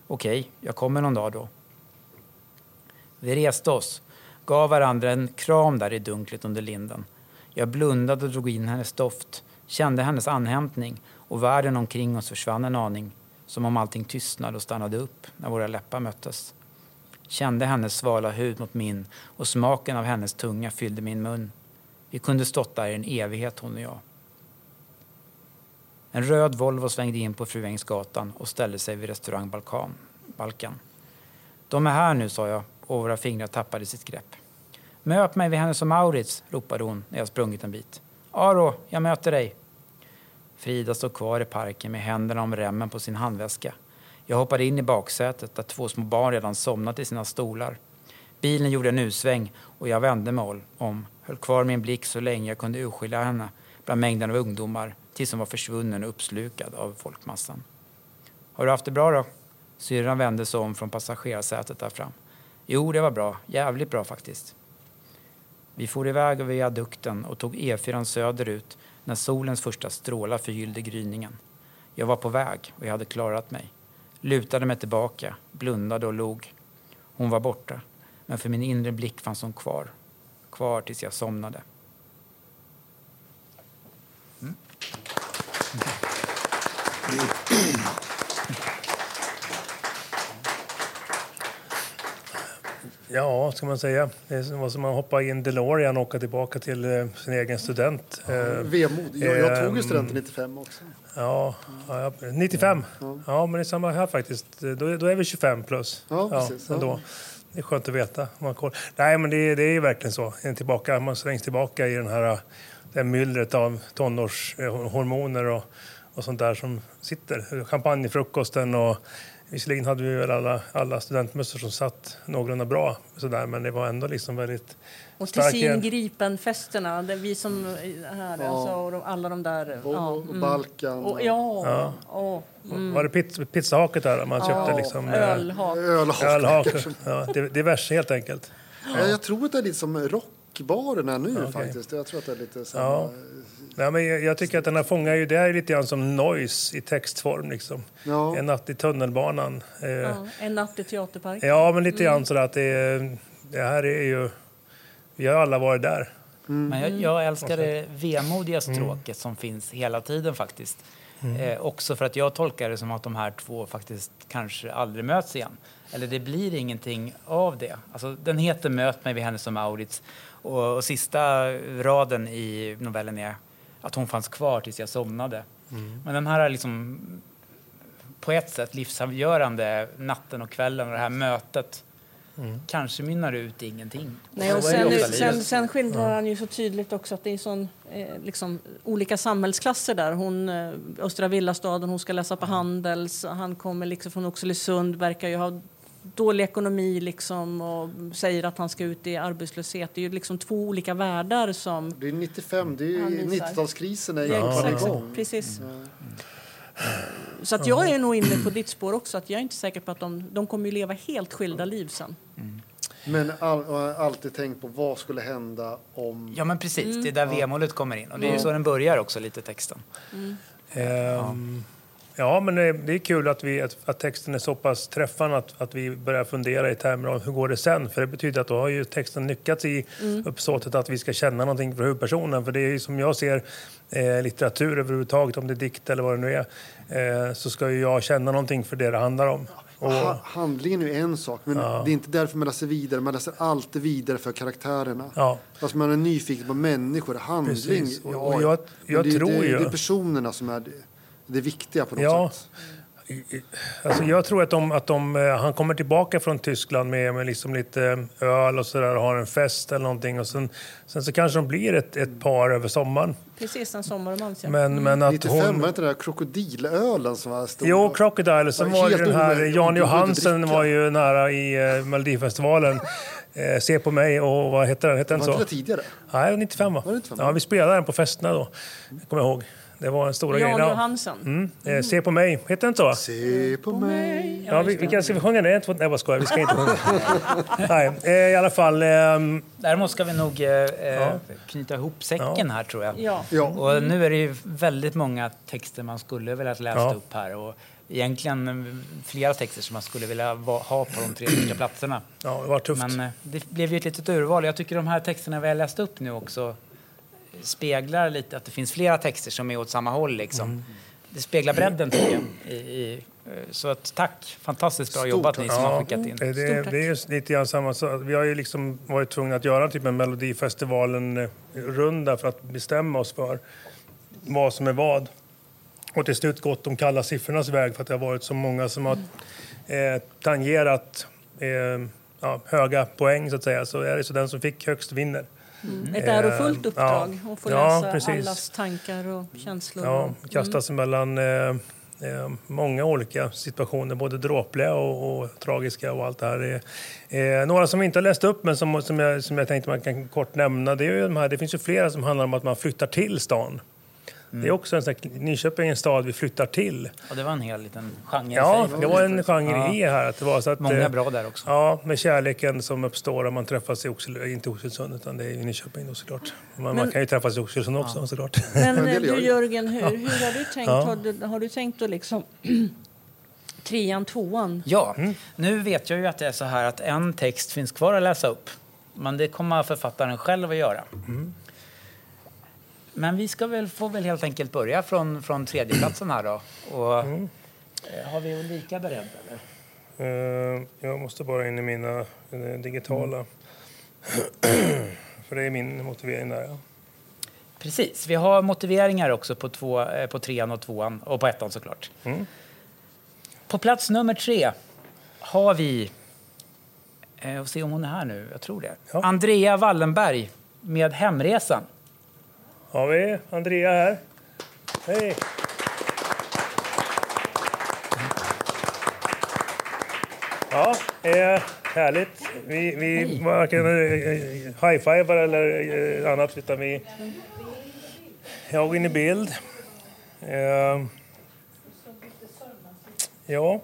Speaker 2: Okej, jag kommer någon dag då. Vi reste oss, gav varandra en kram där i dunklet under linden. Jag blundade och drog in hennes doft, kände hennes anhämtning och världen omkring oss försvann en aning, som om allting tystnade och stannade upp när våra läppar möttes. Kände hennes svala hud mot min och smaken av hennes tunga fyllde min mun. Vi kunde stått där i en evighet, hon och jag. En röd Volvo svängde in på Fruängsgatan och ställde sig vid restaurang Balkan, Balkan. De är här nu, sa jag och våra fingrar tappade sitt grepp. Möt mig vid Hennes och Maurits, ropade hon när jag sprungit en bit. Aro, jag möter dig. Frida stod kvar i parken med händerna om remmen på sin handväska. Jag hoppade in i baksätet där två små barn redan somnat i sina stolar. Bilen gjorde en U-sväng och jag vände mig om, höll kvar min blick så länge jag kunde urskilja henne bland mängden av ungdomar tills hon var försvunnen och uppslukad av folkmassan. Har du haft det bra då? Syrran vände sig om från passagerarsätet där fram. Jo, det var bra. Jävligt bra faktiskt. Vi for iväg över viadukten och tog E4 söderut när solens första strålar förgyllde gryningen. Jag var på väg och jag hade klarat mig. Lutade mig tillbaka, blundade och log. Hon var borta, men för min inre blick fanns hon kvar. Kvar tills jag somnade. Mm.
Speaker 1: Ja, ska man säga? Det var som att hoppa i en DeLorean och åka tillbaka till eh, sin egen student.
Speaker 3: Ja, eh, vemod. Jag, jag tog ju ehm, studenten 95 också.
Speaker 1: Ja, ja 95. Ja. ja. men det är samma här faktiskt. Då, då är vi 25 plus.
Speaker 3: Ja, precis. Ja,
Speaker 1: ändå. Det är skönt att veta. Man Nej, men det, det är verkligen så. Tillbaka, man slängs tillbaka i den här det här myllret av tonårshormoner och, och sånt där som sitter. Champagnefrukosten och Visserligen hade vi väl alla, alla studentmössor som satt någorlunda bra, sådär, men det var ändå liksom väldigt
Speaker 4: Och till sin Gripen-festerna, vi som här, ja. alltså, och de, alla de där...
Speaker 3: Och, ja, och mm. Balkan.
Speaker 4: Och, ja, ja. Och,
Speaker 1: mm. Var det pizz, pizzahaket där man köpte? Ja, liksom,
Speaker 4: eh, ölhak.
Speaker 3: ölhak.
Speaker 1: ölhak. Ja, diverse helt enkelt.
Speaker 3: Ja. Jag tror att det är lite som rockbarerna nu okay. faktiskt. Jag tror att det är lite samma... Ja.
Speaker 1: Nej, men jag, jag, tycker att den här fångar ju, det är lite grann som noise i textform. Liksom. Ja. En natt i tunnelbanan.
Speaker 4: Eh, ja, en natt i teaterparken.
Speaker 1: Ja, men lite grann mm. sådär att det, det här är ju... Vi har alla varit där.
Speaker 2: Mm. Men jag, jag älskar det vemodiga mm. stråket mm. som finns hela tiden faktiskt. Mm. Eh, också för att jag tolkar det som att de här två faktiskt kanske aldrig möts igen. Eller det blir ingenting av det. Alltså, den heter Möt mig vid Hennes och Maurits och, och sista raden i novellen är att hon fanns kvar tills jag somnade. Mm. Men den här liksom på ett sätt livsavgörande natten och kvällen och det här mötet mm. kanske mynnar ut i ingenting.
Speaker 4: Nej, och sen, sen, sen skildrar ja. han ju så tydligt också att det är sån, eh, liksom, olika samhällsklasser där. Hon, eh, Östra Villastaden, hon ska läsa på Handels, han kommer liksom från Oxelösund, verkar ju ha dålig ekonomi liksom och säger att han ska ut i arbetslöshet. Det är ju liksom två olika världar som...
Speaker 3: Det är 95, det är 90-talskrisen är ja, igång.
Speaker 4: Precis. Mm. Så att jag är nog inne på ditt spår också. Att jag är inte säker på att de, de kommer att leva helt skilda liv sen. Mm.
Speaker 3: Men all, alltid tänkt på vad skulle hända om...
Speaker 2: Ja men precis, det är där mm. vemodet kommer in. Och det är ju så den börjar också lite texten.
Speaker 1: Mm. Ja. men det, är kul att, vi, att, texten är så pass träffande att, att vi börjar fundera i termer av hur går det sen? För det betyder att då har ju texten lyckats i mm. uppsåtet att vi ska känna någonting för huvudpersonen. För det är ju som jag ser eh, litteratur överhuvudtaget, om det är dikt eller vad det nu är, eh, så ska ju jag känna någonting för det det handlar om.
Speaker 3: Och, handlingen är en sak, men ja. det är inte därför man läser vidare. Man läser alltid vidare för karaktärerna. Ja. Alltså man är nyfiken på människor, handling.
Speaker 1: Ja, och jag, jag
Speaker 3: det,
Speaker 1: tror
Speaker 3: det,
Speaker 1: ju...
Speaker 3: det är personerna som är det, det viktiga på något ja. sätt.
Speaker 1: Alltså jag tror att, de, att de, eh, han kommer tillbaka från Tyskland med, med liksom lite öl och sådär och har en fest eller någonting. Och sen, sen så kanske de blir ett, ett par över sommaren.
Speaker 4: Precis, en sommarromans.
Speaker 1: Men, men att
Speaker 3: 95 hon... var inte den där krokodilölen som var stor?
Speaker 1: Jo, Crocodile. Sen var, var den här, Jan Johansen var ju nära i uh, Melodifestivalen. Eh, se på mig och vad hette den? Hette den
Speaker 3: så? Var det tidigare?
Speaker 1: Nej, 95 va?
Speaker 3: Var det 95?
Speaker 1: Ja, vi spelade den på festerna då. Jag kommer ihåg. Det var en stora
Speaker 4: Jan
Speaker 1: grej.
Speaker 4: Johansson.
Speaker 1: Mm. Mm. Se på mig, heter den inte så?
Speaker 3: Se på mig.
Speaker 1: Ja, vi, vi kan, ska vi sjunga det? Nej, vad skojar, vi ska inte sjunga. Nej, eh, i alla fall. Eh,
Speaker 2: Däremot ska vi nog eh, eh, ja. knyta ihop säcken här, tror jag. Ja. ja. Och nu är det ju väldigt många texter man skulle vilja läsa ja. upp här. Och egentligen flera texter som man skulle vilja ha på de tre första platserna.
Speaker 1: Ja, det var tufft.
Speaker 2: Men det blev ju ett litet urval. Jag tycker de här texterna vi har läst upp nu också speglar lite att det finns flera texter som är åt samma håll. Liksom. Mm. Det speglar bredden tycker jag. I, i, eh, så att, tack! Fantastiskt bra Stort jobbat ni som ja, har skickat in.
Speaker 1: Det, det är lite grann samma sak. Vi har ju liksom varit tvungna att göra typ en Melodifestivalen-runda för att bestämma oss för vad som är vad. Och till slut gått de kalla siffrornas väg för att det har varit så många som har eh, tangerat eh, ja, höga poäng så att säga. Så är det så den som fick högst vinner.
Speaker 4: Mm. Ett ärofullt uppdrag ja. att få läsa ja, allas tankar och känslor.
Speaker 1: Ja, kastas mm. mellan eh, eh, många olika situationer, både dråpliga och, och, tragiska och allt det här. Eh, några som vi inte har läst upp men som, som, jag, som jag tänkte man kan kort nämna, det, är ju de här, det finns ju flera som handlar om att man flyttar till stan. Mm. Det är också en sån här, Nyköping är en stad vi flyttar till.
Speaker 2: Ja, det var en hel liten genre
Speaker 1: Ja, det var en genre ja. i här. Att det var så att,
Speaker 2: Många eh, bra där också.
Speaker 1: Ja, med kärleken som uppstår om man träffas i Oxel, inte Oxelösund utan det är i Nyköping då såklart. Man, men, man kan ju träffas i Oxelösund också ja. såklart.
Speaker 4: Men eh, du Jörgen, hur, hur har du tänkt? Ja. Har, du, har du tänkt att liksom trean, tvåan?
Speaker 2: Ja, mm. nu vet jag ju att det är så här att en text finns kvar att läsa upp. Men det kommer författaren själv att göra. Mm. Men vi ska väl, får väl helt enkelt börja från, från tredjeplatsen här då. Och, mm. Eh, har vi Ulrika beredd eller?
Speaker 1: Uh, jag måste bara in i mina digitala. Mm. För det är min motivering där. Ja.
Speaker 2: Precis. Vi har motiveringar också på, två, eh, på trean och tvåan och på ettan såklart. Mm. På plats nummer tre har vi, eh, och se om hon är här nu, jag tror det. Ja. Andrea Wallenberg med Hemresan
Speaker 1: har vi Andrea här. Hej! Ja, eh, härligt. Vi, vi varken eh, high-fivar eller eh, annat, utan vi... Jag går in i bild. Eh, ja.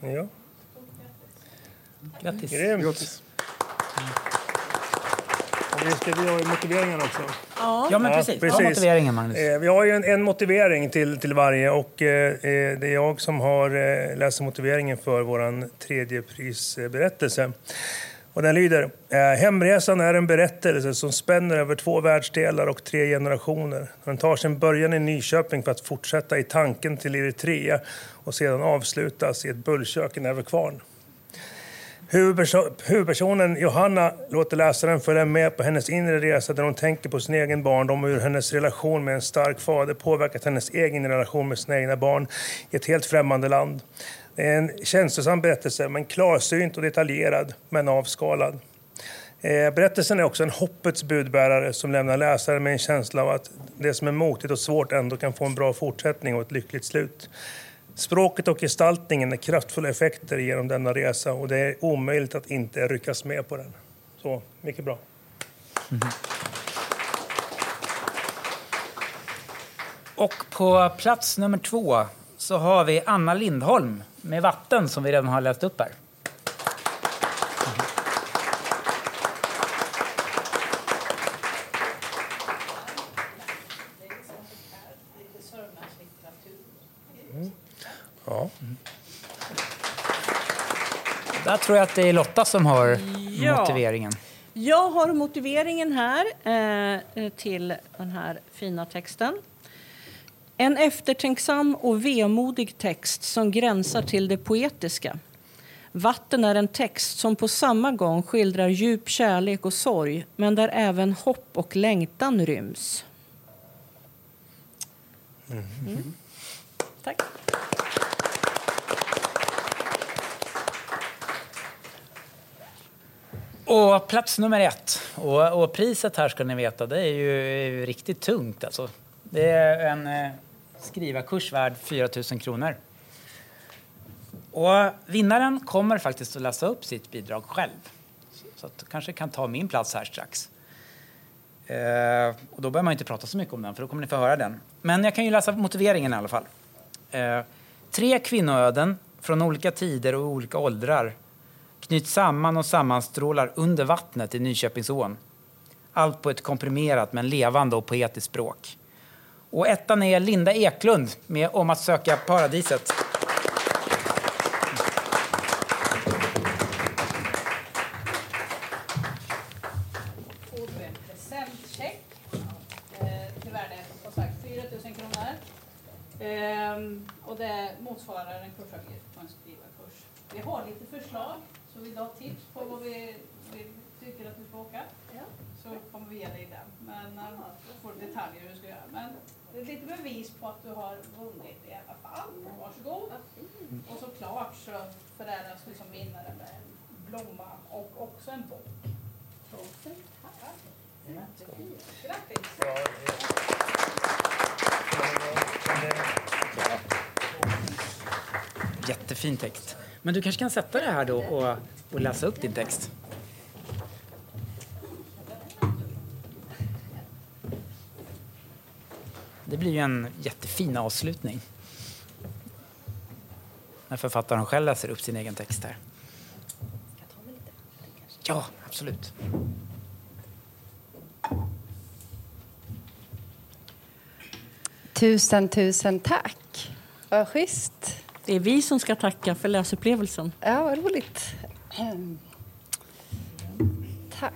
Speaker 1: Ja.
Speaker 2: Grattis.
Speaker 1: Grymt. Och vi ska vi ha motiveringen också.
Speaker 2: Ja, ja men precis. Ja, precis. Ja, motiveringen, Magnus.
Speaker 1: Eh, vi har ju en, en, motivering till, till varje och eh, eh det är jag som har eh, läst motiveringen för vår tredje prisberättelse. Och den lyder eh, Hemresan är en berättelse som spänner över två världsdelar och tre generationer. Den tar sin början i Nyköping för att fortsätta i tanken till Eritrea och sedan avslutas i ett bullkök i Näverkvarn. Huvudpersonen Johanna låter läsaren följa med på hennes inre resa där hon tänker på sin egen barndom och hur hennes relation med en stark fader påverkat hennes egen relation med sina egna barn i ett helt främmande land. Det är en känslosam berättelse, men klarsynt och detaljerad, men avskalad. Eh, berättelsen är också en hoppets budbärare som lämnar läsaren med en känsla av att det som är motigt och svårt ändå kan få en bra fortsättning och ett lyckligt slut. Språket och gestaltningen är kraftfulla effekter genom denna resa och det är omöjligt att inte ryckas med på den. Så, mycket bra. Mm.
Speaker 2: Och på plats nummer två så har vi Anna Lindholm med Vatten som vi redan har läst upp här. Tror jag att det är Lotta som har ja. motiveringen.
Speaker 4: Jag har motiveringen här eh, till den här fina texten. En eftertänksam och vemodig text som gränsar till det poetiska. Vatten är en text som på samma gång skildrar djup kärlek och sorg men där även hopp och längtan ryms. Mm. Mm. Tack.
Speaker 2: Och plats nummer ett. Och, och, priset här ska ni veta, det är ju, är ju riktigt tungt alltså. Det är en eh, skrivarkurs värd 4 000 kronor. Och vinnaren kommer faktiskt att läsa upp sitt bidrag själv. Så att kanske kan ta min plats här strax. Eh, och då behöver man inte prata så mycket om den, för då kommer ni få höra den. Men jag kan ju läsa motiveringen i alla fall. Eh, tre kvinnoöden från olika tider och olika åldrar knyts samman och sammanstrålar under vattnet i Nyköpingsån. Allt på ett komprimerat men levande och poetiskt språk. Och ettan är Linda Eklund med Om att söka paradiset.
Speaker 4: Ehm, och det motsvarar en kursavgift på en skrivarkurs. Vi har lite förslag, så vill du ha tips på vad vi, vi tycker att du ska åka ja. så men äh, du får detaljer hur du ska göra. Men det är lite bevis på att du har vunnit i alla fall. Varsågod. Och såklart så föräras du som vinnare med en blomma och också en bok. Tusen tack. Grattis.
Speaker 2: Jättefin text. Men du kanske kan sätta dig här då och, och läsa upp din text? Det blir ju en jättefin avslutning. När författaren själv läser upp sin egen text här. Ja, absolut.
Speaker 5: Tusen, tusen tack. Vad schysst.
Speaker 4: Det är vi som ska tacka för läsupplevelsen.
Speaker 5: Ja, vad roligt. Tack.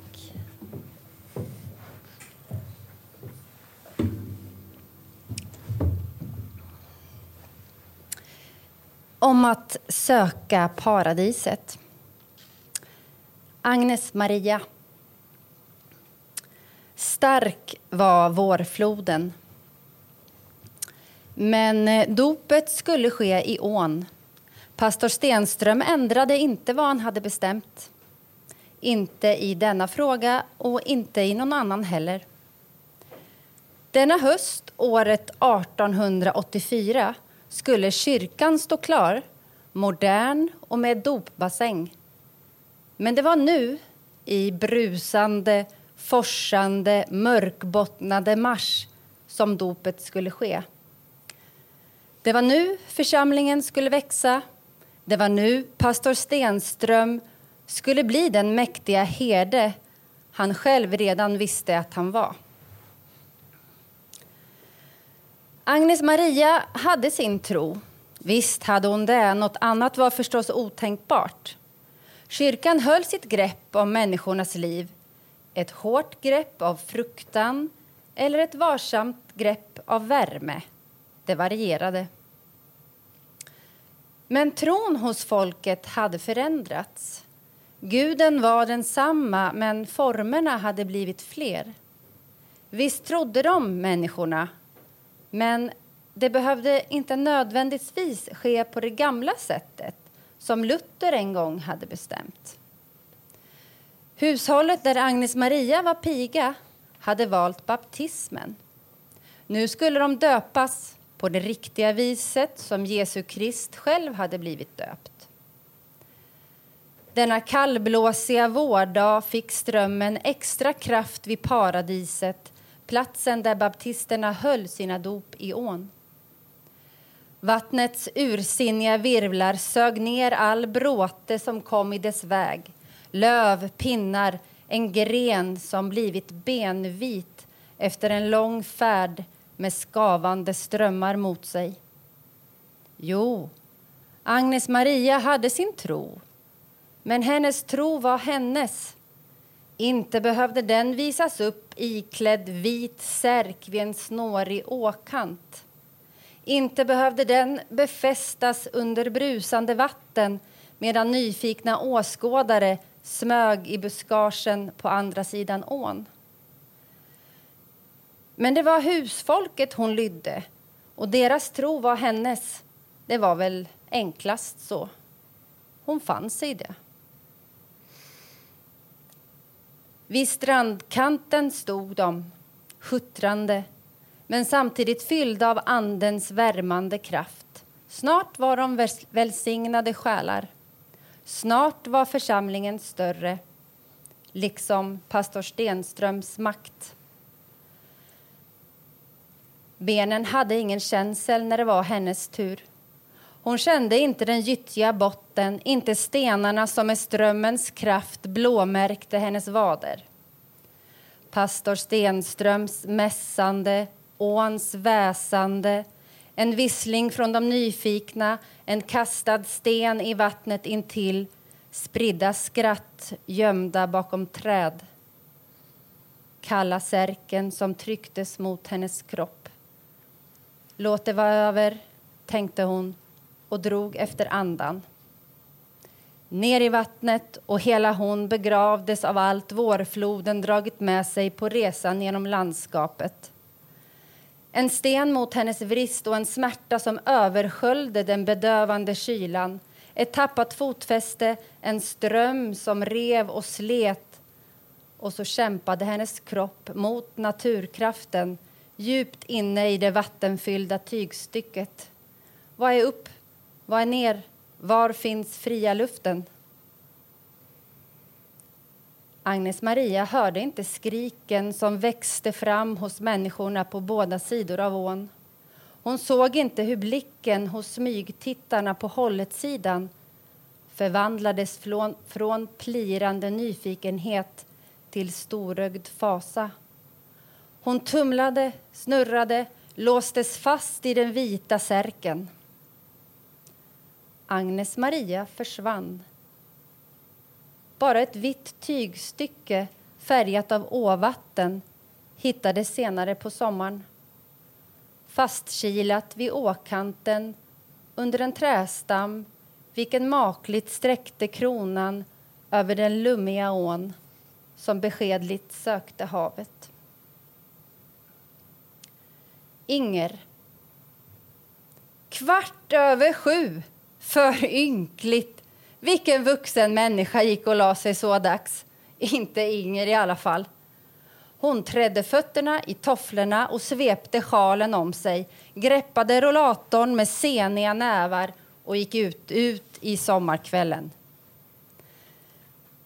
Speaker 5: Om att söka paradiset. Agnes Maria. Stark var vårfloden men eh, dopet skulle ske i ån. Pastor Stenström ändrade inte vad han hade bestämt. Inte i denna fråga och inte i någon annan heller. Denna höst, året 1884, skulle kyrkan stå klar, modern och med dopbassäng. Men det var nu, i brusande, forsande, mörkbottnade mars, som dopet skulle ske. Det var nu församlingen skulle växa. Det var nu pastor Stenström skulle bli den mäktiga herde han själv redan visste att han var. Agnes Maria hade sin tro. Visst hade hon det, något annat var förstås otänkbart. Kyrkan höll sitt grepp om människornas liv. Ett hårt grepp av fruktan eller ett varsamt grepp av värme. Det varierade. Men tron hos folket hade förändrats. Guden var densamma, men formerna hade blivit fler. Visst trodde de, människorna, men det behövde inte nödvändigtvis ske på det gamla sättet som Luther en gång hade bestämt. Hushållet där Agnes Maria var piga hade valt baptismen. Nu skulle de döpas på det riktiga viset som Jesu Krist själv hade blivit döpt. Denna kallblåsiga vårdag fick strömmen extra kraft vid paradiset platsen där baptisterna höll sina dop i ån. Vattnets ursinniga virvlar sög ner all bråte som kom i dess väg. Löv, pinnar, en gren som blivit benvit efter en lång färd med skavande strömmar mot sig. Jo, Agnes Maria hade sin tro, men hennes tro var hennes. Inte behövde den visas upp iklädd vit särk vid en snårig åkant. Inte behövde den befästas under brusande vatten medan nyfikna åskådare smög i buskagen på andra sidan ån. Men det var husfolket hon lydde och deras tro var hennes. Det var väl enklast så. Hon fann sig i det. Vid strandkanten stod de, huttrande men samtidigt fyllda av Andens värmande kraft. Snart var de välsignade själar. Snart var församlingen större, liksom pastor Stenströms makt. Benen hade ingen känsel när det var hennes tur. Hon kände inte den gyttjiga botten, inte stenarna som med strömmens kraft blåmärkte hennes vader. Pastor Stenströms mässande, åns väsande en vissling från de nyfikna, en kastad sten i vattnet intill spridda skratt gömda bakom träd kalla särken som trycktes mot hennes kropp. Låt det vara över, tänkte hon och drog efter andan. Ner i vattnet och hela hon begravdes av allt vårfloden dragit med sig på resan genom landskapet. En sten mot hennes vrist och en smärta som översköljde den bedövande kylan. Ett tappat fotfäste, en ström som rev och slet. Och så kämpade hennes kropp mot naturkraften djupt inne i det vattenfyllda tygstycket. Vad är upp? Vad är ner? Var finns fria luften? Agnes Maria hörde inte skriken som växte fram hos människorna på båda sidor av ån. Hon såg inte hur blicken hos smygtittarna på hålletsidan förvandlades från, från plirande nyfikenhet till storögd fasa. Hon tumlade, snurrade, låstes fast i den vita särken. Agnes Maria försvann. Bara ett vitt tygstycke färgat av åvatten hittades senare på sommaren. Fastkilat vid åkanten under en trästam vilken makligt sträckte kronan över den lummiga ån som beskedligt sökte havet. Inger. Kvart över sju. För ynkligt vilken vuxen människa gick och la sig så dags? Inte Inger i alla fall. Hon trädde fötterna i tofflorna och svepte sjalen om sig, greppade rollatorn med seniga nävar och gick ut, ut i sommarkvällen.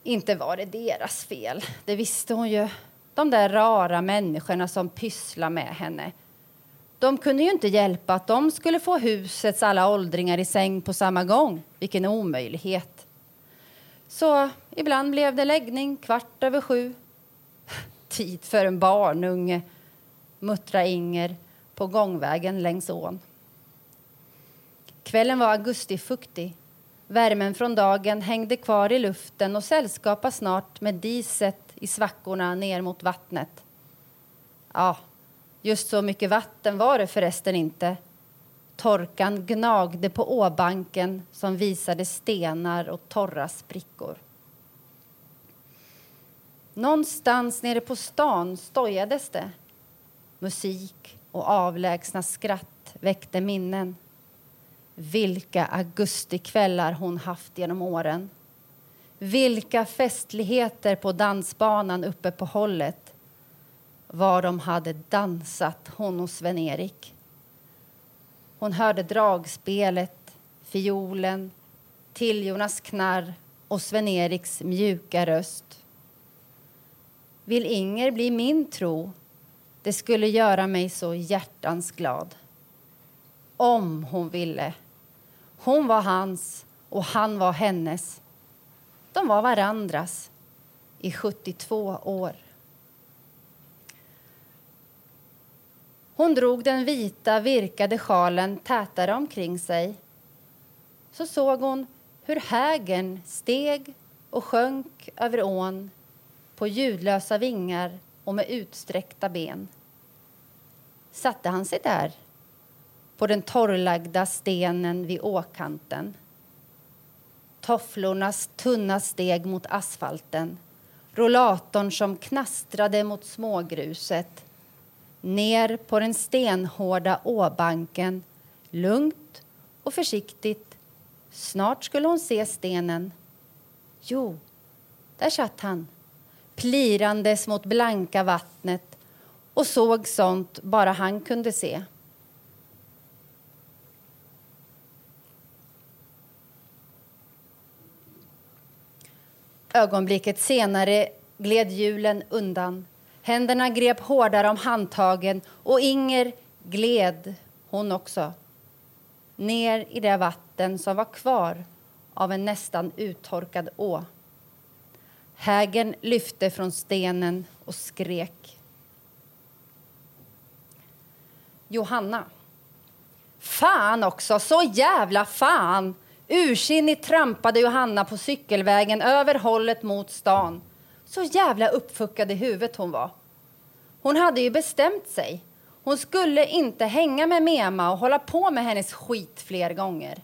Speaker 5: Inte var det deras fel, det visste hon ju. De där rara människorna som pysslar med henne. De kunde ju inte hjälpa att de skulle få husets alla åldringar i säng på samma gång. Vilken omöjlighet. Så ibland blev det läggning kvart över sju. Tid för en barnunge, muttrade Inger på gångvägen längs ån. Kvällen var augustifuktig. Värmen från dagen hängde kvar i luften och sällskapade snart med diset i svackorna ner mot vattnet. Ja, Just så mycket vatten var det förresten inte. Torkan gnagde på åbanken som visade stenar och torra sprickor. Någonstans nere på stan stojades det. Musik och avlägsna skratt väckte minnen. Vilka augustikvällar hon haft genom åren. Vilka festligheter på dansbanan uppe på hållet var de hade dansat, hon och Sven-Erik. Hon hörde dragspelet, fiolen, Tiljornas knarr och Sven-Eriks mjuka röst. Vill Inger bli min tro? Det skulle göra mig så hjärtans glad. Om hon ville. Hon var hans och han var hennes. De var varandras i 72 år. Hon drog den vita virkade sjalen tätare omkring sig så såg hon hur hägern steg och sjönk över ån på ljudlösa vingar och med utsträckta ben. Satte han sig där, på den torrlagda stenen vid åkanten. Tofflornas tunna steg mot asfalten rollatorn som knastrade mot smågruset ner på den stenhårda åbanken lugnt och försiktigt. Snart skulle hon se stenen. Jo, där satt han plirandes mot blanka vattnet och såg sånt bara han kunde se. Ögonblicket senare gled hjulen undan. Händerna grep hårdare om handtagen och Inger gled, hon också, ner i det vatten som var kvar av en nästan uttorkad å. Hägen lyfte från stenen och skrek. Johanna. Fan också, så jävla fan! Ursinnigt trampade Johanna på cykelvägen över hållet mot stan. Så jävla uppfuckad i huvudet hon var. Hon hade ju bestämt sig. Hon skulle inte hänga med Mema och hålla på med hennes skit fler gånger.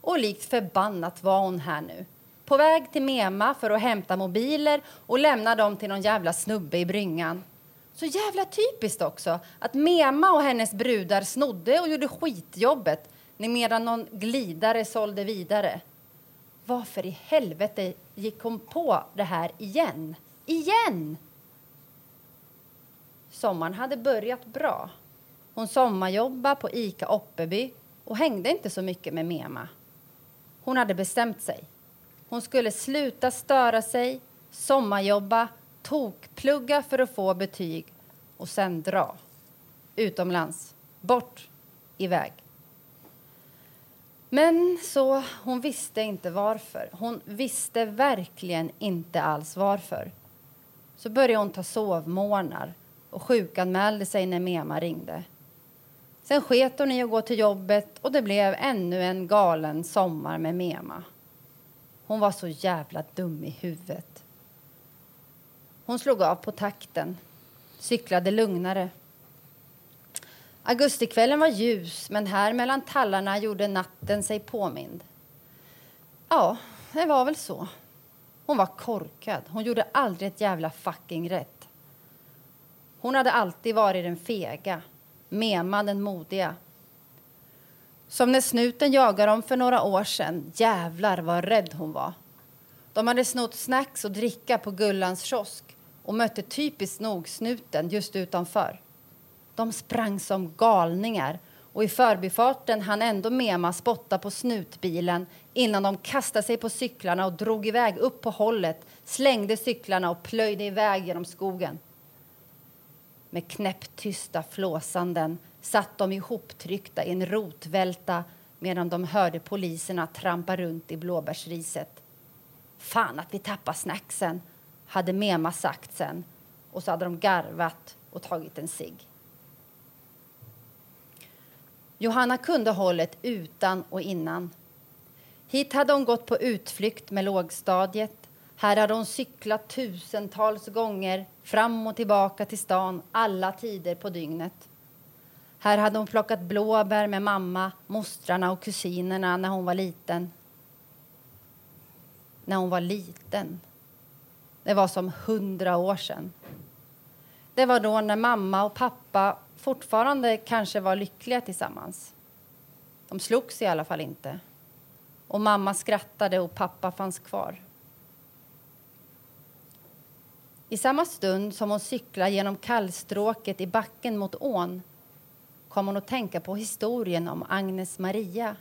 Speaker 5: Och likt förbannat var hon här nu. På väg till Mema för att hämta mobiler och lämna dem till någon jävla snubbe i bryngan. Så jävla typiskt också att Mema och hennes brudar snodde och gjorde skitjobbet medan någon glidare sålde vidare. Varför i helvete gick hon på det här igen? Igen! Sommaren hade börjat bra. Hon sommarjobbade på Ica Oppeby och hängde inte så mycket med Mema. Hon hade bestämt sig. Hon skulle sluta störa sig, sommarjobba, tokplugga för att få betyg och sen dra. Utomlands. Bort. Iväg. Men så, hon visste inte varför. Hon visste verkligen inte alls varför. Så började hon ta sovmorgnar och sjukanmälde sig när Mema ringde. Sen sket hon i att gå till jobbet och det blev ännu en galen sommar med Mema. Hon var så jävla dum i huvudet. Hon slog av på takten, cyklade lugnare Augustikvällen var ljus, men här mellan tallarna gjorde natten sig påmind. Ja, det var väl så. Hon var korkad. Hon gjorde aldrig ett jävla fucking rätt. Hon hade alltid varit den fega, Mema den modiga. Som när snuten jagade dem för några år sedan. Jävlar vad rädd hon var. De hade snott snacks och dricka på Gullans kiosk och mötte typiskt nog snuten just utanför. De sprang som galningar och i förbifarten han ändå Mema spotta på snutbilen innan de kastade sig på cyklarna och drog iväg upp på hållet, slängde cyklarna och plöjde iväg genom skogen. Med knäpptysta flåsanden satt de ihoptryckta i en rotvälta medan de hörde poliserna trampa runt i blåbärsriset. Fan att vi tappar snacksen, hade Mema sagt sen och så hade de garvat och tagit en cigg. Johanna kunde hållet utan och innan. Hit hade hon gått på utflykt med lågstadiet. Här hade hon cyklat tusentals gånger fram och tillbaka till stan alla tider på dygnet. Här hade hon plockat blåbär med mamma, mostrarna och kusinerna när hon var liten. När hon var liten. Det var som hundra år sedan. Det var då när mamma och pappa fortfarande kanske var lyckliga tillsammans. De slogs i alla fall inte. Och mamma skrattade och pappa fanns kvar. I samma stund som hon cyklade genom kallstråket i backen mot ån kom hon att tänka på historien om Agnes Maria.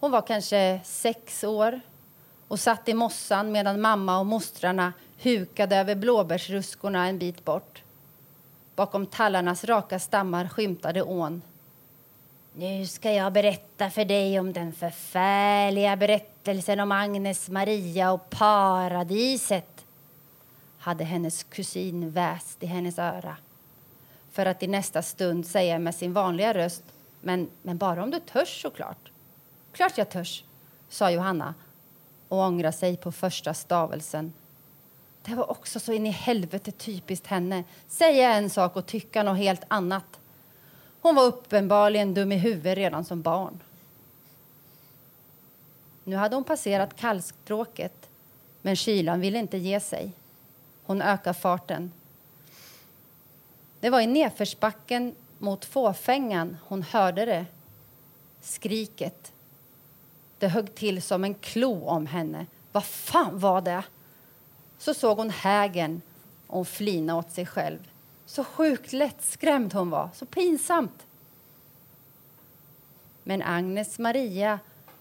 Speaker 5: Hon var kanske sex år och satt i mossan medan mamma och mostrarna hukade över blåbärsruskorna en bit bort. Bakom tallarnas raka stammar skymtade ån. Nu ska jag berätta för dig om den förfärliga berättelsen om Agnes Maria och paradiset hade hennes kusin väst i hennes öra för att i nästa stund säga med sin vanliga röst men, men bara om du törs såklart. Klart jag törs, sa Johanna och ångrade sig på första stavelsen. Det var också så in i helvete typiskt henne. Säga en sak och tycka något helt annat. Hon var uppenbarligen dum i huvudet redan som barn. Nu hade hon passerat kalkstråket, men kylan ville inte ge sig. Hon ökade farten. Det var i nedförsbacken mot fåfängan hon hörde det. Skriket. Det högg till som en klo om henne. Vad fan var det? Så såg hon hägen och hon flinade åt sig själv. Så sjukt lättskrämd hon var. Så pinsamt. Men Agnes Maria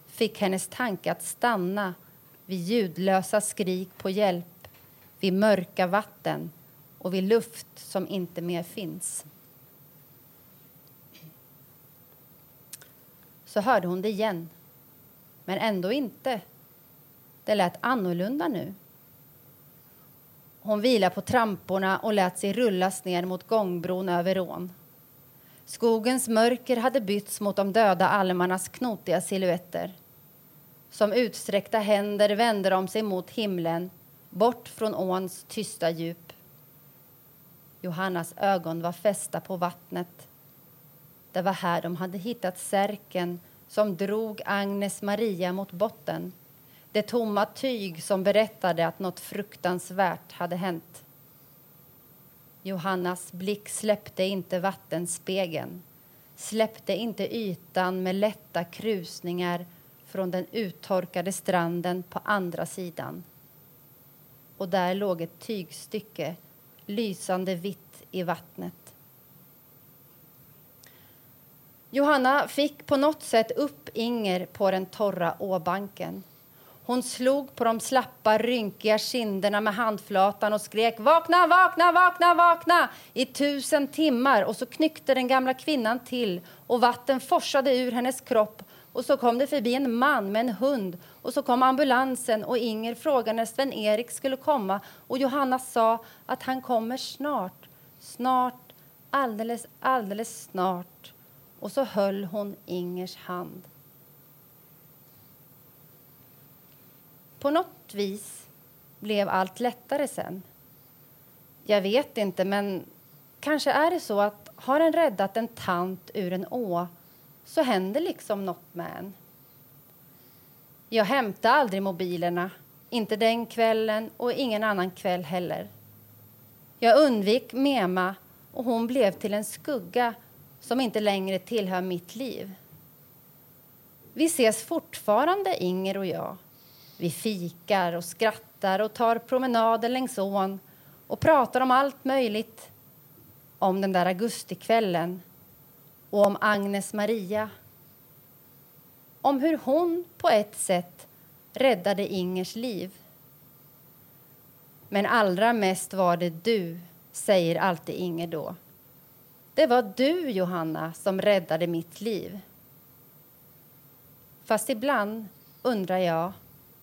Speaker 5: fick hennes tanke att stanna vid ljudlösa skrik på hjälp, vid mörka vatten och vid luft som inte mer finns. Så hörde hon det igen, men ändå inte. Det lät annorlunda nu. Hon vilade på tramporna och lät sig rullas ner mot gångbron över ån. Skogens mörker hade bytts mot de döda almarnas knotiga silhuetter. Som utsträckta händer vände de sig mot himlen, bort från åns tysta djup. Johannas ögon var fästa på vattnet. Det var här de hade hittat särken som drog Agnes Maria mot botten. Det tomma tyg som berättade att något fruktansvärt hade hänt. Johannas blick släppte inte vattenspegeln släppte inte ytan med lätta krusningar från den uttorkade stranden på andra sidan. Och där låg ett tygstycke, lysande vitt i vattnet. Johanna fick på något sätt upp Inger på den torra åbanken. Hon slog på de slappa, rynkiga kinderna med handflatan och skrek vakna, vakna, vakna, vakna i tusen timmar. Och så knyckte den gamla kvinnan till och vatten forsade ur hennes kropp och så kom det förbi en man med en hund och så kom ambulansen och Inger frågade när Sven-Erik skulle komma och Johanna sa att han kommer snart, snart, alldeles, alldeles snart. Och så höll hon Ingers hand. På något vis blev allt lättare sen. Jag vet inte, men kanske är det så att har en räddat en tant ur en å så händer liksom något med en. Jag hämtade aldrig mobilerna, inte den kvällen och ingen annan kväll heller. Jag undvek Mema och hon blev till en skugga som inte längre tillhör mitt liv. Vi ses fortfarande, Inger och jag. Vi fikar och skrattar och tar promenader längs ån och pratar om allt möjligt. Om den där augustikvällen och om Agnes Maria. Om hur hon på ett sätt räddade Ingers liv. Men allra mest var det du, säger alltid Inger då. Det var du, Johanna, som räddade mitt liv. Fast ibland undrar jag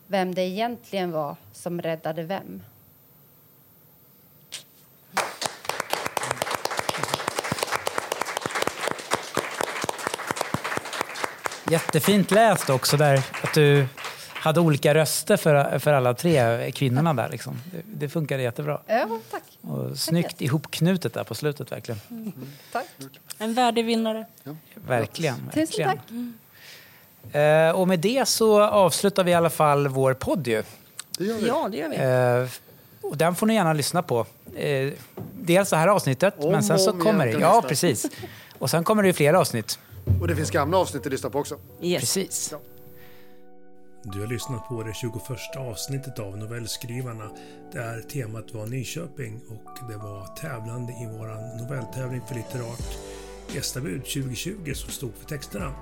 Speaker 5: vem det egentligen var som räddade vem.
Speaker 2: Jättefint läst också där, att du hade olika röster för, för alla tre kvinnorna där. Liksom. Det, det funkade jättebra.
Speaker 5: Ja, tack.
Speaker 2: Och snyggt tack. ihopknutet där på slutet verkligen. Mm.
Speaker 4: Tack. En värdig vinnare.
Speaker 2: Ja. Verkligen.
Speaker 5: verkligen. Tusen tack.
Speaker 2: Mm. och med det så avslutar vi i alla fall vår podd ju.
Speaker 3: Det gör vi.
Speaker 4: Ja, det gör vi. Uh,
Speaker 2: och den får ni gärna lyssna på. Uh, dels det här avsnittet, om men sen så kommer det. Ja, precis. Och sen kommer det fler avsnitt.
Speaker 3: Och det finns gamla avsnitt att lyssna på också.
Speaker 2: Yes. Precis. Ja.
Speaker 1: Du har lyssnat på det 21 avsnittet av Novellskrivarna där temat var Nyköping och det var tävlande i vår novelltävling för litterat Gästabud 2020 som stod för texterna.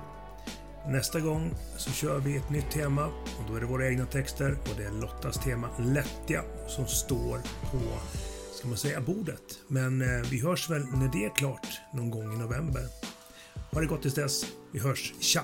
Speaker 1: Nästa gång så kör vi ett nytt tema och då är det våra egna texter och det är Lottas tema Lättja som står på, ska man säga, bordet. Men eh, vi hörs väl när det är klart någon gång i november. Ha det gott tills dess. Vi hörs. Tja!